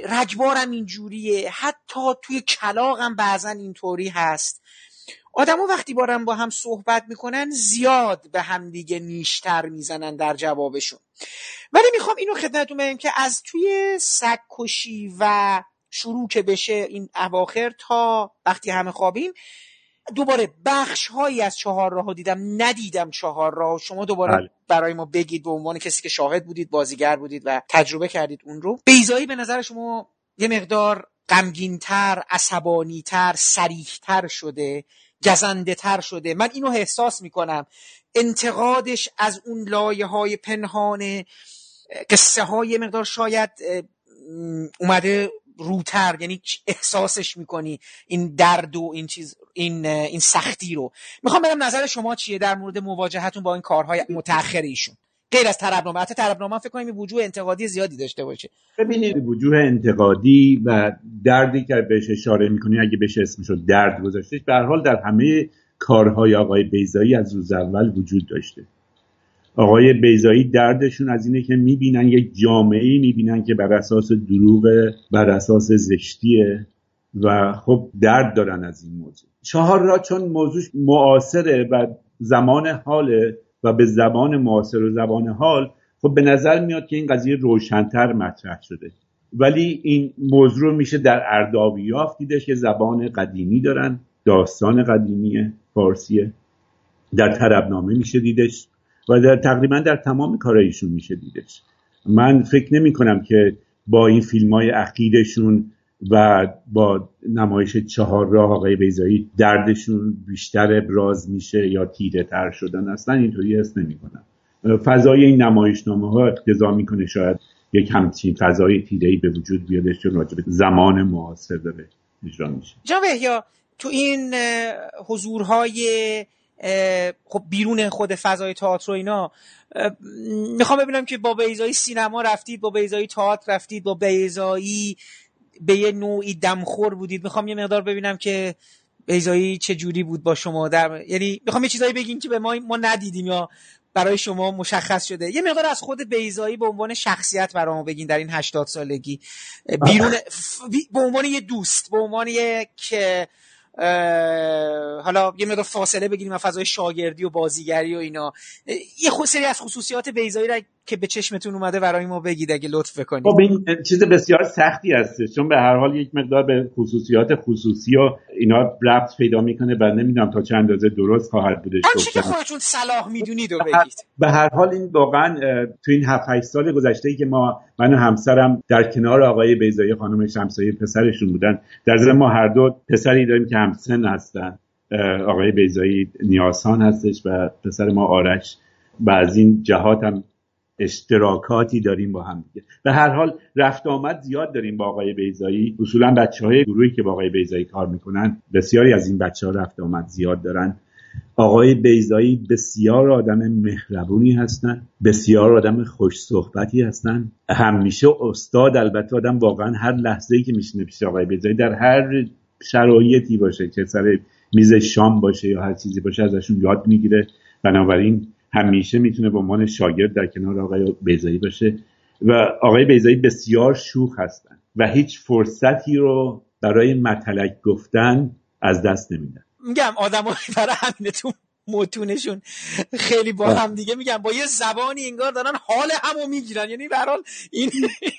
رگبارم اینجوریه. حتی توی کلاغم بعضا اینطوری هست. آدما وقتی بارم با هم صحبت می‌کنن زیاد به هم دیگه نیشتر می‌زنن در جوابشون. ولی می‌خوام اینو خدمتتون بگم که از توی سگکشی و شروع که بشه این اواخر تا وقتی همه خوابیم دوباره بخش هایی از چهار راه دیدم ندیدم چهار راه شما دوباره بله. برای ما بگید به عنوان کسی که شاهد بودید بازیگر بودید و تجربه کردید اون رو. بیزایی به نظر شما یه مقدار غمگینتر عصبانیتر سریحتر شده گزنده تر شده. من اینو احساس می‌کنم. انتقادش از اون لایه های پنهان قصه های مقدار شاید اومده روتر یعنی احساسش می‌کنی این درد و این چیز این این سختی رو. می‌خوام بدم نظر شما چیه در مورد مواجهتون با این کارهای متأخر ایشون؟ غیر از طربنامه حتی طربنامه فکر کنم وجوه انتقادی زیادی داشته باشه. ببینید وجوه انتقادی و دردی که بهش اشاره می‌کنی اگه بهش اسمشو درد گذاشتش به حال در همه کارهای آقای بیزایی از روز اول وجود داشته. آقای بیزایی دردشون از اینه که می‌بینن یک جامعه ای می‌بینن که بر اساس دروغ بر اساس زشتیه و خب درد دارن از این موضوع. چهار را چون موضوع معاصره و زمان حاله و به زبان معاصر و زبان حال خب به نظر میاد که این قضیه روشنتر مطرح شده. ولی این موضوع رو میشه در اردابیاف دیدش که زبان قدیمی دارن داستان قدیمی فارسیه. در طربنامه میشه دیدش. و در تقریبا در تمام کارایشون میشه دیدش. من فکر نمی کنم که با این فیلم های اخیرشون و با نمایش چهار راه آقای بیزایی دردشون بیشتر ابراز میشه یا تیره تر شدن. اصلا اینطوری حس نمی کنم. فضای این نمایشنامه ها اقتضا می‌کنه شاید یک همچین فضای تیره به وجود بیادش چون راجع به زمان معاصر داره اجرا میشه. احیا تو این حضورهای خب بیرون خود فضای تئاتر و اینا می‌خوام ببینم که با بیزایی سینما رفتید با بیزایی تئاتر رفتید با بیزایی به یه نوعی دمخور بودید. می‌خوام یه مقدار ببینم که بیزایی چه جوری بود با شما. در یعنی می‌خوام یه چیزایی بگین که به ما ما ندیدیم یا برای شما مشخص شده. یه مقدار از خود بیزایی به عنوان شخصیت برامو بگین در این 80 سالگی. بیرون به عنوان یه دوست به عنوان یک حالا یه مقدار فاصله بگیریم از فضای شاگردی و بازیگری و اینا. یه خود سری از خصوصیات بیزایی را که به چشمتون اومده برای ما بگید اگه لطف بکنید. خب این چیز بسیار سختی هستش چون به هر حال یک مقدار به خصوصیات خصوصی و اینا ربط پیدا می‌کنه و نمی‌دونم تا چه اندازه درست خواهد بودش هرچی که. خودتون صلاح می‌دونید و بگید. به هر حال این واقعا تو این 7 8 سال گذشته ای که ما من و همسرم در کنار آقای بیزایی خانم شمسایی پسرشون بودن در ضمن ما هر دو پسری داریم که همسن هستن. آقای بیزایی نیاسان هستش و پسر ما آرش. و از این جهات هم اشتراکاتی داریم با هم دیگه. به هر حال رفت آمد زیاد داریم با آقای بیزایی اصولا بچه های گروهی که با آقای بیزایی کار می‌کنن بسیاری از این بچه ها رفت آمد زیاد دارن. آقای بیزایی بسیار آدم مهربونی هستن بسیار آدم خوش صحبتی هستن. همیشه استاد البته آدم واقعا هر لحظه ای که میشینه پیش آقای بیزایی در هر شرایطی باشه که سر میز شام باشه یا هر چیزی باشه ازشون یاد می‌گیره. بنابراین همیشه می‌تونه به عنوان شاگرد در کنار آقای بیزایی باشه. و آقای بیزایی بسیار شوخ هستن و هیچ فرصتی رو برای مطلق گفتن از دست نمیدن. میگم آدم برای همینه تو متونشون. خیلی با هم دیگه میگم با یه زبانی انگار دارن حال همو می‌گیرن. یعنی برحال این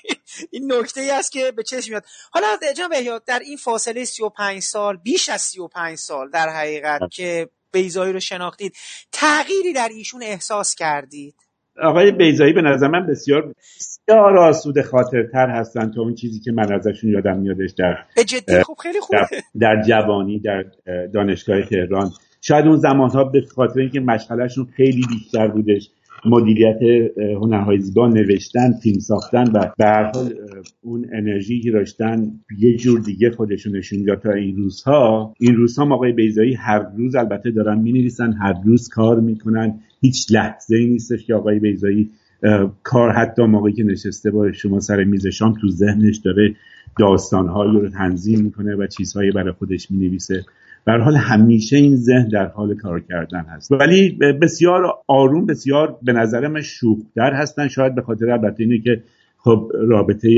این نکته ای است که به چشم میاد. حالا جناب در این فاصله 35 سال بیش از 35 سال در حقیقت که بیزایی رو شناختید. تغییری در ایشون احساس کردید. آقای بیزایی به نظر من بسیار بسیار آسوده خاطرتر هستن تا اون چیزی که من ازشون یادم میادش در جدی؟ خب خیلی خوبه. در, در جوانی در دانشگاه تهران. شاید اون زمانها به خاطر اینکه مشغلهشون خیلی بیشتر بودش مدیریت هنرهای زیبا نوشتن فیلم ساختن و به حال اون انرژی که داشتن یه جور دیگه خودشون نشون تا این روزها این روزها آقای بیزایی هر روز البته دارن می هر روز کار می‌کنن. هیچ لحظه ای نیستش که آقای بیزایی کار حتی موقعی که نشسته با شما سر میز شام تو ذهنش داره داستانهایی رو تنظیم می‌کنه و چیزهایی برای خودش می‌نویسه. در حال همیشه این ذهن در حال کار کردن هست. ولی بسیار آروم بسیار به نظر من شوختر هستن. شاید به خاطر البته اینه که خب رابطه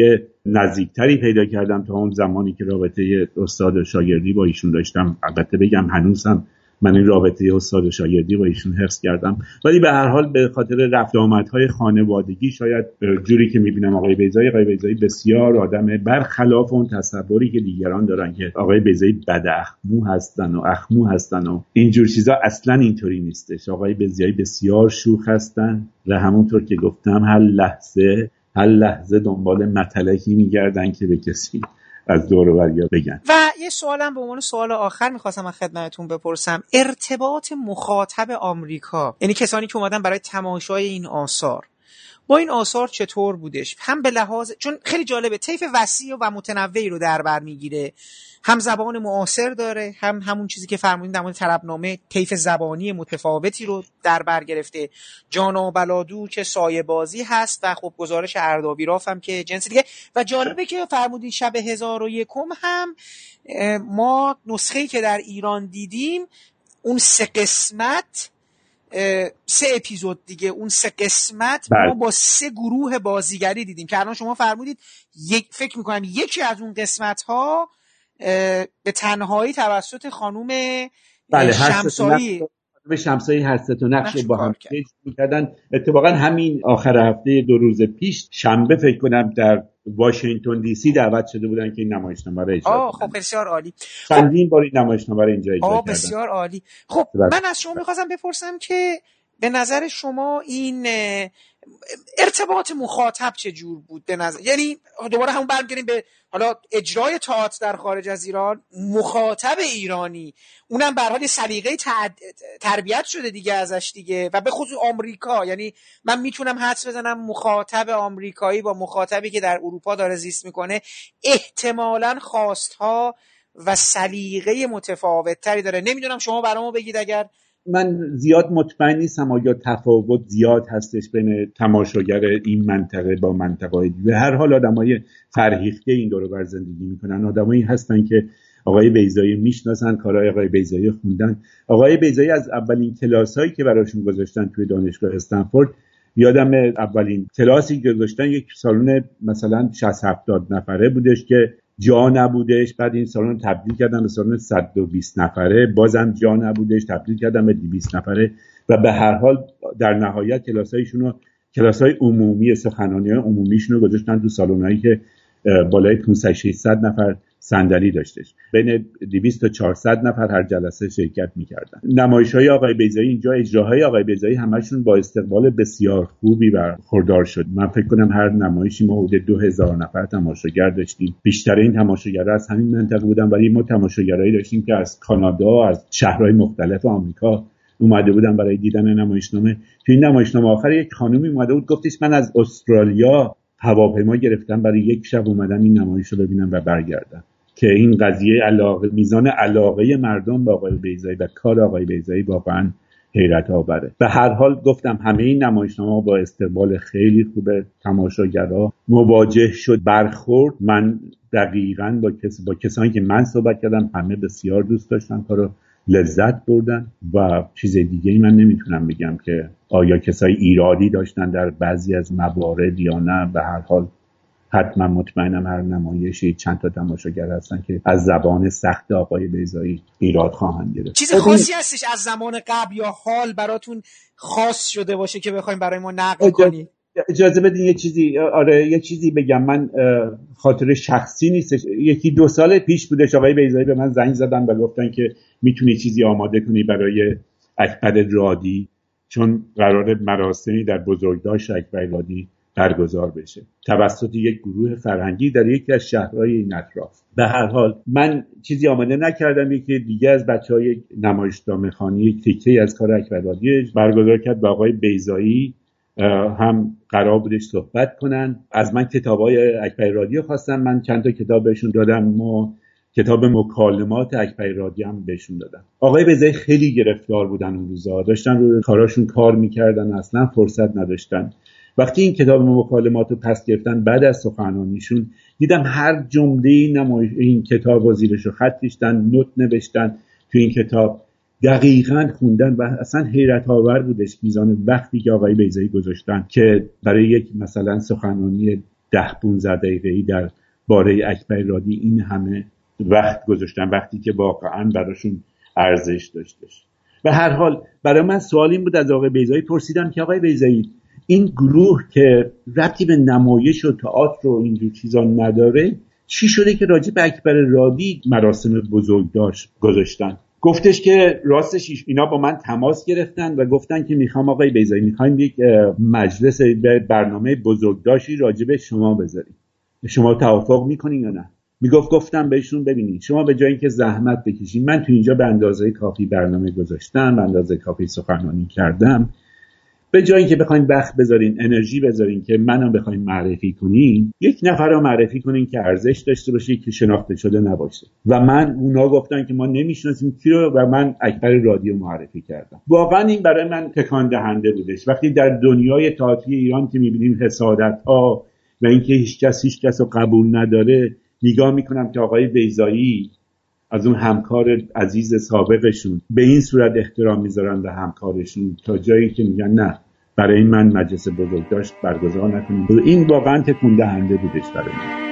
نزدیکتری پیدا کردم تا اون زمانی که رابطه استاد و شاگردی با ایشون داشتم. البته بگم هنوزم من این رابطه استاد و شاگردی با ایشون حفظ کردم. ولی به هر حال به خاطر رفت آمدهای خانوادگی شاید جوری که می‌بینم آقای بیزایی آقای بیزایی بسیار آدم برخلاف اون تصوری که دیگران دارن که آقای بیزایی بد اخمو هستن و اخمو هستن و اینجور چیزا اصلا اینطوری نیستش. آقای بیزایی بسیار شوخ هستن و همونطور که گفتم هر لحظه هر لحظه دنبال مطلقی میگردن که به کسی از دور بگن. و یه سوالم به عنوان سوال آخر می‌خواستم از خدمتتون بپرسم. ارتباط مخاطب آمریکا یعنی کسانی که اومدن برای تماشای این آثار با این آثار چطور بودش؟ هم به لحاظ چون خیلی جالبه طیف وسیع و متنوعی رو در بر می‌گیره. هم زبان معاصر داره هم همون چیزی که فرمودین در مورد طلبنامه طیف زبانی متفاوتی رو در بر گرفته. جانا بلادو که سایه بازی هست و خب گزارش اردابیراف هم که جنس دیگه. و جالبه که فرمودین شب هزار و یکم هم ما نسخه که در ایران دیدیم اون سه قسمت سه اپیزود دیگه اون سه قسمت ما بله. با سه گروه بازیگری دیدیم که الان شما فرمودید یک فکر می‌کنم یکی از اون قسمت ها به تنهایی توسط خانوم بله شمسایی به شمسایی هست و نقش با هم می‌کردن اتفاقا همین آخر هفته دو روز پیش شنبه فکر کنم در واشنگتن دی سی دعوت شده بودن که این نمایشنامه رو اجرا خب بسیار عالی. چندین بار این نمایشنامه رو اینجا اجرا کردن. بسیار عالی. خب من از شما می‌خواستم بپرسم که به نظر شما این ارتباط مخاطب چه جور بود به نظر یعنی دوباره همون برمیگردیم به حالا اجرای تئاتر در خارج از ایران مخاطب ایرانی. اونم به حال سلیقه تربیت شده دیگه ازش دیگه و به خصوص آمریکا. یعنی من می‌تونم حدس بزنم مخاطب آمریکایی با مخاطبی که در اروپا داره زیست می‌کنه احتمالا خواستها و سلیقه متفاوت تری داره. نمی‌دونم شما برامو بگید اگر من زیاد مطمئن نیستم آیا تفاوت زیاد هستش بین تماشاگر این منطقه با منطقه دیگه. هر حال آدمای فرهیخته این دور بر زندگی می‌کنن. آدمایی هستن که آقای بیزایی می‌شناسن کارهای آقای بیزایی خوندن. آقای بیزایی از اولین کلاس هایی که براشون گذاشتن توی دانشگاه استنفورد یادم اولین کلاسی که گذاشتن یک سالن مثلا 60 70 نفره بودش که جا نبودش. بعد این سالن تبدیل کردم به سالن 120 نفره. بازم جا نبودش. تبدیل کردم به 200 نفره. و به هر حال در نهایت کلاسایشون رو کلاس های عمومی سخنانی عمومیشون رو گذاشتن تو سالن که بالای 500 600 نفر صندلی داشتش. بین 200 تا 400 نفر هر جلسه شرکت می‌کردن. نمایش های آقای بیزایی اینجا اجراهای آقای بیزایی همشون با استقبال بسیار خوبی برخوردار شد. من فکر کنم هر نمایشی ما حدود 2000 نفر تماشاگر داشتیم. بیشتر این تماشاگرها از همین منطقه بودن ولی ما تماشاگرایی داشتیم که از کانادا از شهرهای مختلف آمریکا اومده بودم برای دیدن نمایشنامه. تو این نمایشنامه آخر یک خانومی اومده بود گفتش من از استرالیا هواپیما گرفتم برای یک شب اومدم این نمایش رو ببینم و برگردم. که این قضیه علاقه میزان علاقه مردم به آقای بیزایی و کار آقای بیزایی واقعا حیرت آوره. به هر حال گفتم همه این نمایشنامه با استقبال خیلی خوبه تماشاگرها مواجه شد برخورد. من دقیقا با, کس... با کسانی که من صحبت کردم همه بسیار دوست داشتن کارو لذت بردن و چیز دیگه ای من نمی‌تونم بگم که آیا کسای ایرادی داشتن در بعضی از موارد یا نه. به هر حال حتما مطمئنم هر نمایشی چند تا تماشاگر هستن که از زبان سخت آقای بیزایی ایراد خواهند گرفت. چیز خاصی هستش از زمان قبل یا حال براتون خاص شده باشه که بخوایم برای ما نقل کنی؟ اجازه بدین یه چیزی آره یه چیزی بگم. من خاطر شخصی نیست یکی دو سال پیش بودش آقای بیزایی به من زنگ زدن و گفتن که می‌تونی چیزی آماده کنی برای اکبر رادی چون قرار مراسمی در بزرگداشت اکبر رادی برگزار بشه. توسط یک گروه فرهنگی در یکی از شهرهای این اطراف به هر حال من چیزی آماده نکردم یکی دیگه از بچه های نمایشنامه خانی یک تیکه از کار اکبرادی برگزار کرد با آقای بیزایی هم قرار بودش صحبت کنن. از من کتاب های اکبر خواستم من چند تا کتاب بهشون دادم ما کتاب مکالمات اکبر رادی هم بهشون دادم. آقای بیزایی خیلی گرفتار بودن اون روزا. داشتن روی کاراشون کار می‌کردن. اصلا فرصت نداشتن. وقتی این کتاب مکالمات رو پس گرفتن بعد از سخنانیشون دیدم هر جمله این کتاب و زیرش رو خط کشتن نوت نوشتن تو این کتاب. دقیقا خوندن و اصلا حیرت آور بودش میزان وقتی که آقای بیزایی گذاشتن که برای یک مثلا سخنرانی ده 15 دقیقه در باره اکبر رادی این همه وقت گذاشتن وقتی که واقعا براشون ارزش داشتش. به هر حال برای من سوال این بود از آقای بیزایی پرسیدم که آقای بیزایی این گروه که ربطی به نمایش و تئاتر و اینجور چیزا نداره چی شده که راجع به اکبر رادی مراسم بزرگ داشت گذاشتن؟ گفتش که راستش اینا با من تماس گرفتن و گفتن که می‌خوام آقای بیزایی می‌خوایم یک مجلس برنامه بزرگداشتی راجع به شما بذاریم. شما توافق می‌کنین یا نه؟ می‌گفت گفتم بهشون ببینید شما به جای اینکه زحمت بکشین من تو اینجا به اندازه کافی برنامه گذاشتم به اندازه کافی سخنرانی کردم. به جای اینکه بخواین وقت بذارین انرژی بذارین که منم بخواین معرفی کنین یک نفر رو معرفی کنین که ارزش داشته باشه که شناخته شده نباشه. و من اونا گفتن که ما نمی‌شناسیم کی رو و من اکبر رادیو معرفی کردم. واقعا این برای من تکان دهنده بودش. وقتی در دنیای تئاتری ایران که می‌بینیم حسادت ها و اینکه هیچ کس هیچ کس رو قبول نداره نگاه می‌کنم که آقای بیزایی از اون همکار عزیز سابقشون. به این صورت احترام می‌ذارن به همکارشون تا جایی که میگن نه برای من مجلس بزرگداشت برگزار نکنیم این واقعا تکون دهنده بودش برای من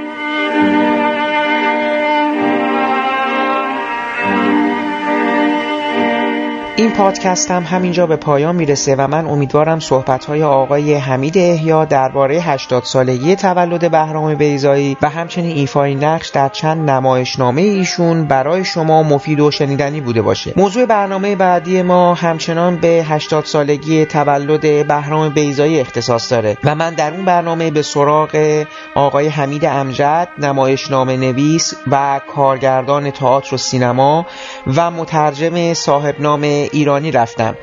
این پادکست هم همینجا به پایان می‌رسه و من امیدوارم صحبت های آقای حمید احیا درباره 80 سالگی تولد بهرام بیزایی و همچنین ایفای نقش در چند نمایشنامه ایشون برای شما مفید و شنیدنی بوده باشه. موضوع برنامه بعدی ما همچنان به 80 سالگی تولد بهرام بیزایی اختصاص داره و من در اون برنامه به سراغ آقای حمید امجد نمایشنامه نویس و کارگردان تئاتر و سینما و مترجم صاحب نام ایرانی رفتم.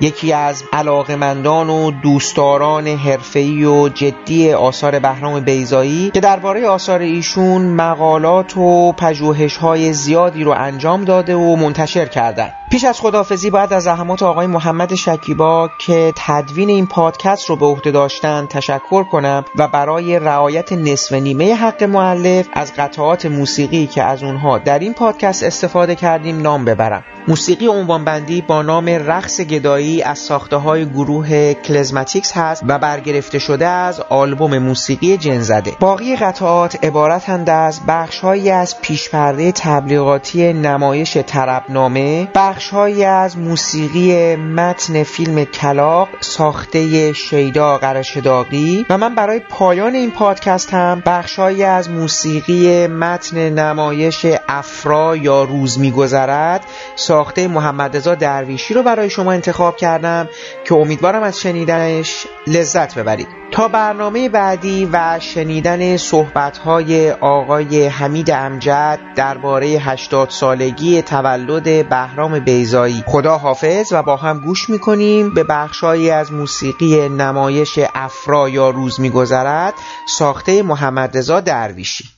یکی از علاقمندان و دوستداران حرفه‌ای و جدی آثار بهرام بیزایی که درباره آثار ایشون مقالات و پژوهش‌های زیادی رو انجام داده و منتشر کردن. پیش از خدافزی باید از زحمات آقای محمد شکیبا که تدوین این پادکست رو به عهده داشتن تشکر کنم و برای رعایت نصف نیمه حق معلف از قطعات موسیقی که از اونها در این پادکست استفاده کردیم نام ببرم. موسیقی عنوانبندی با نام رقص گدایی از ساخته های گروه کلزماتیکس هست و برگرفته شده از آلبوم موسیقی جنزده. باقی قطعات عبارتند از بخشهایی از پیشپرده تبلیغاتی نمایش طربنامه بخشهایی از موسیقی متن فیلم کلاق ساخته شیدا قرشداقی و من برای پایان این پادکست هم بخشهایی از موسیقی متن نمایش افرا یا روز میگذرد ساخته محمد درویشی رو برای شما انتخاب کردم که امیدوارم از شنیدنش لذت ببرید. تا برنامه بعدی و شنیدن صحبت‌های آقای حمید امجد درباره 80 سالگی تولد بهرام بیزایی خدا حافظ و با هم گوش می‌کنیم به بخشهایی از موسیقی نمایش افرا یا روز میگذرد ساخته محمد رضا درویشی.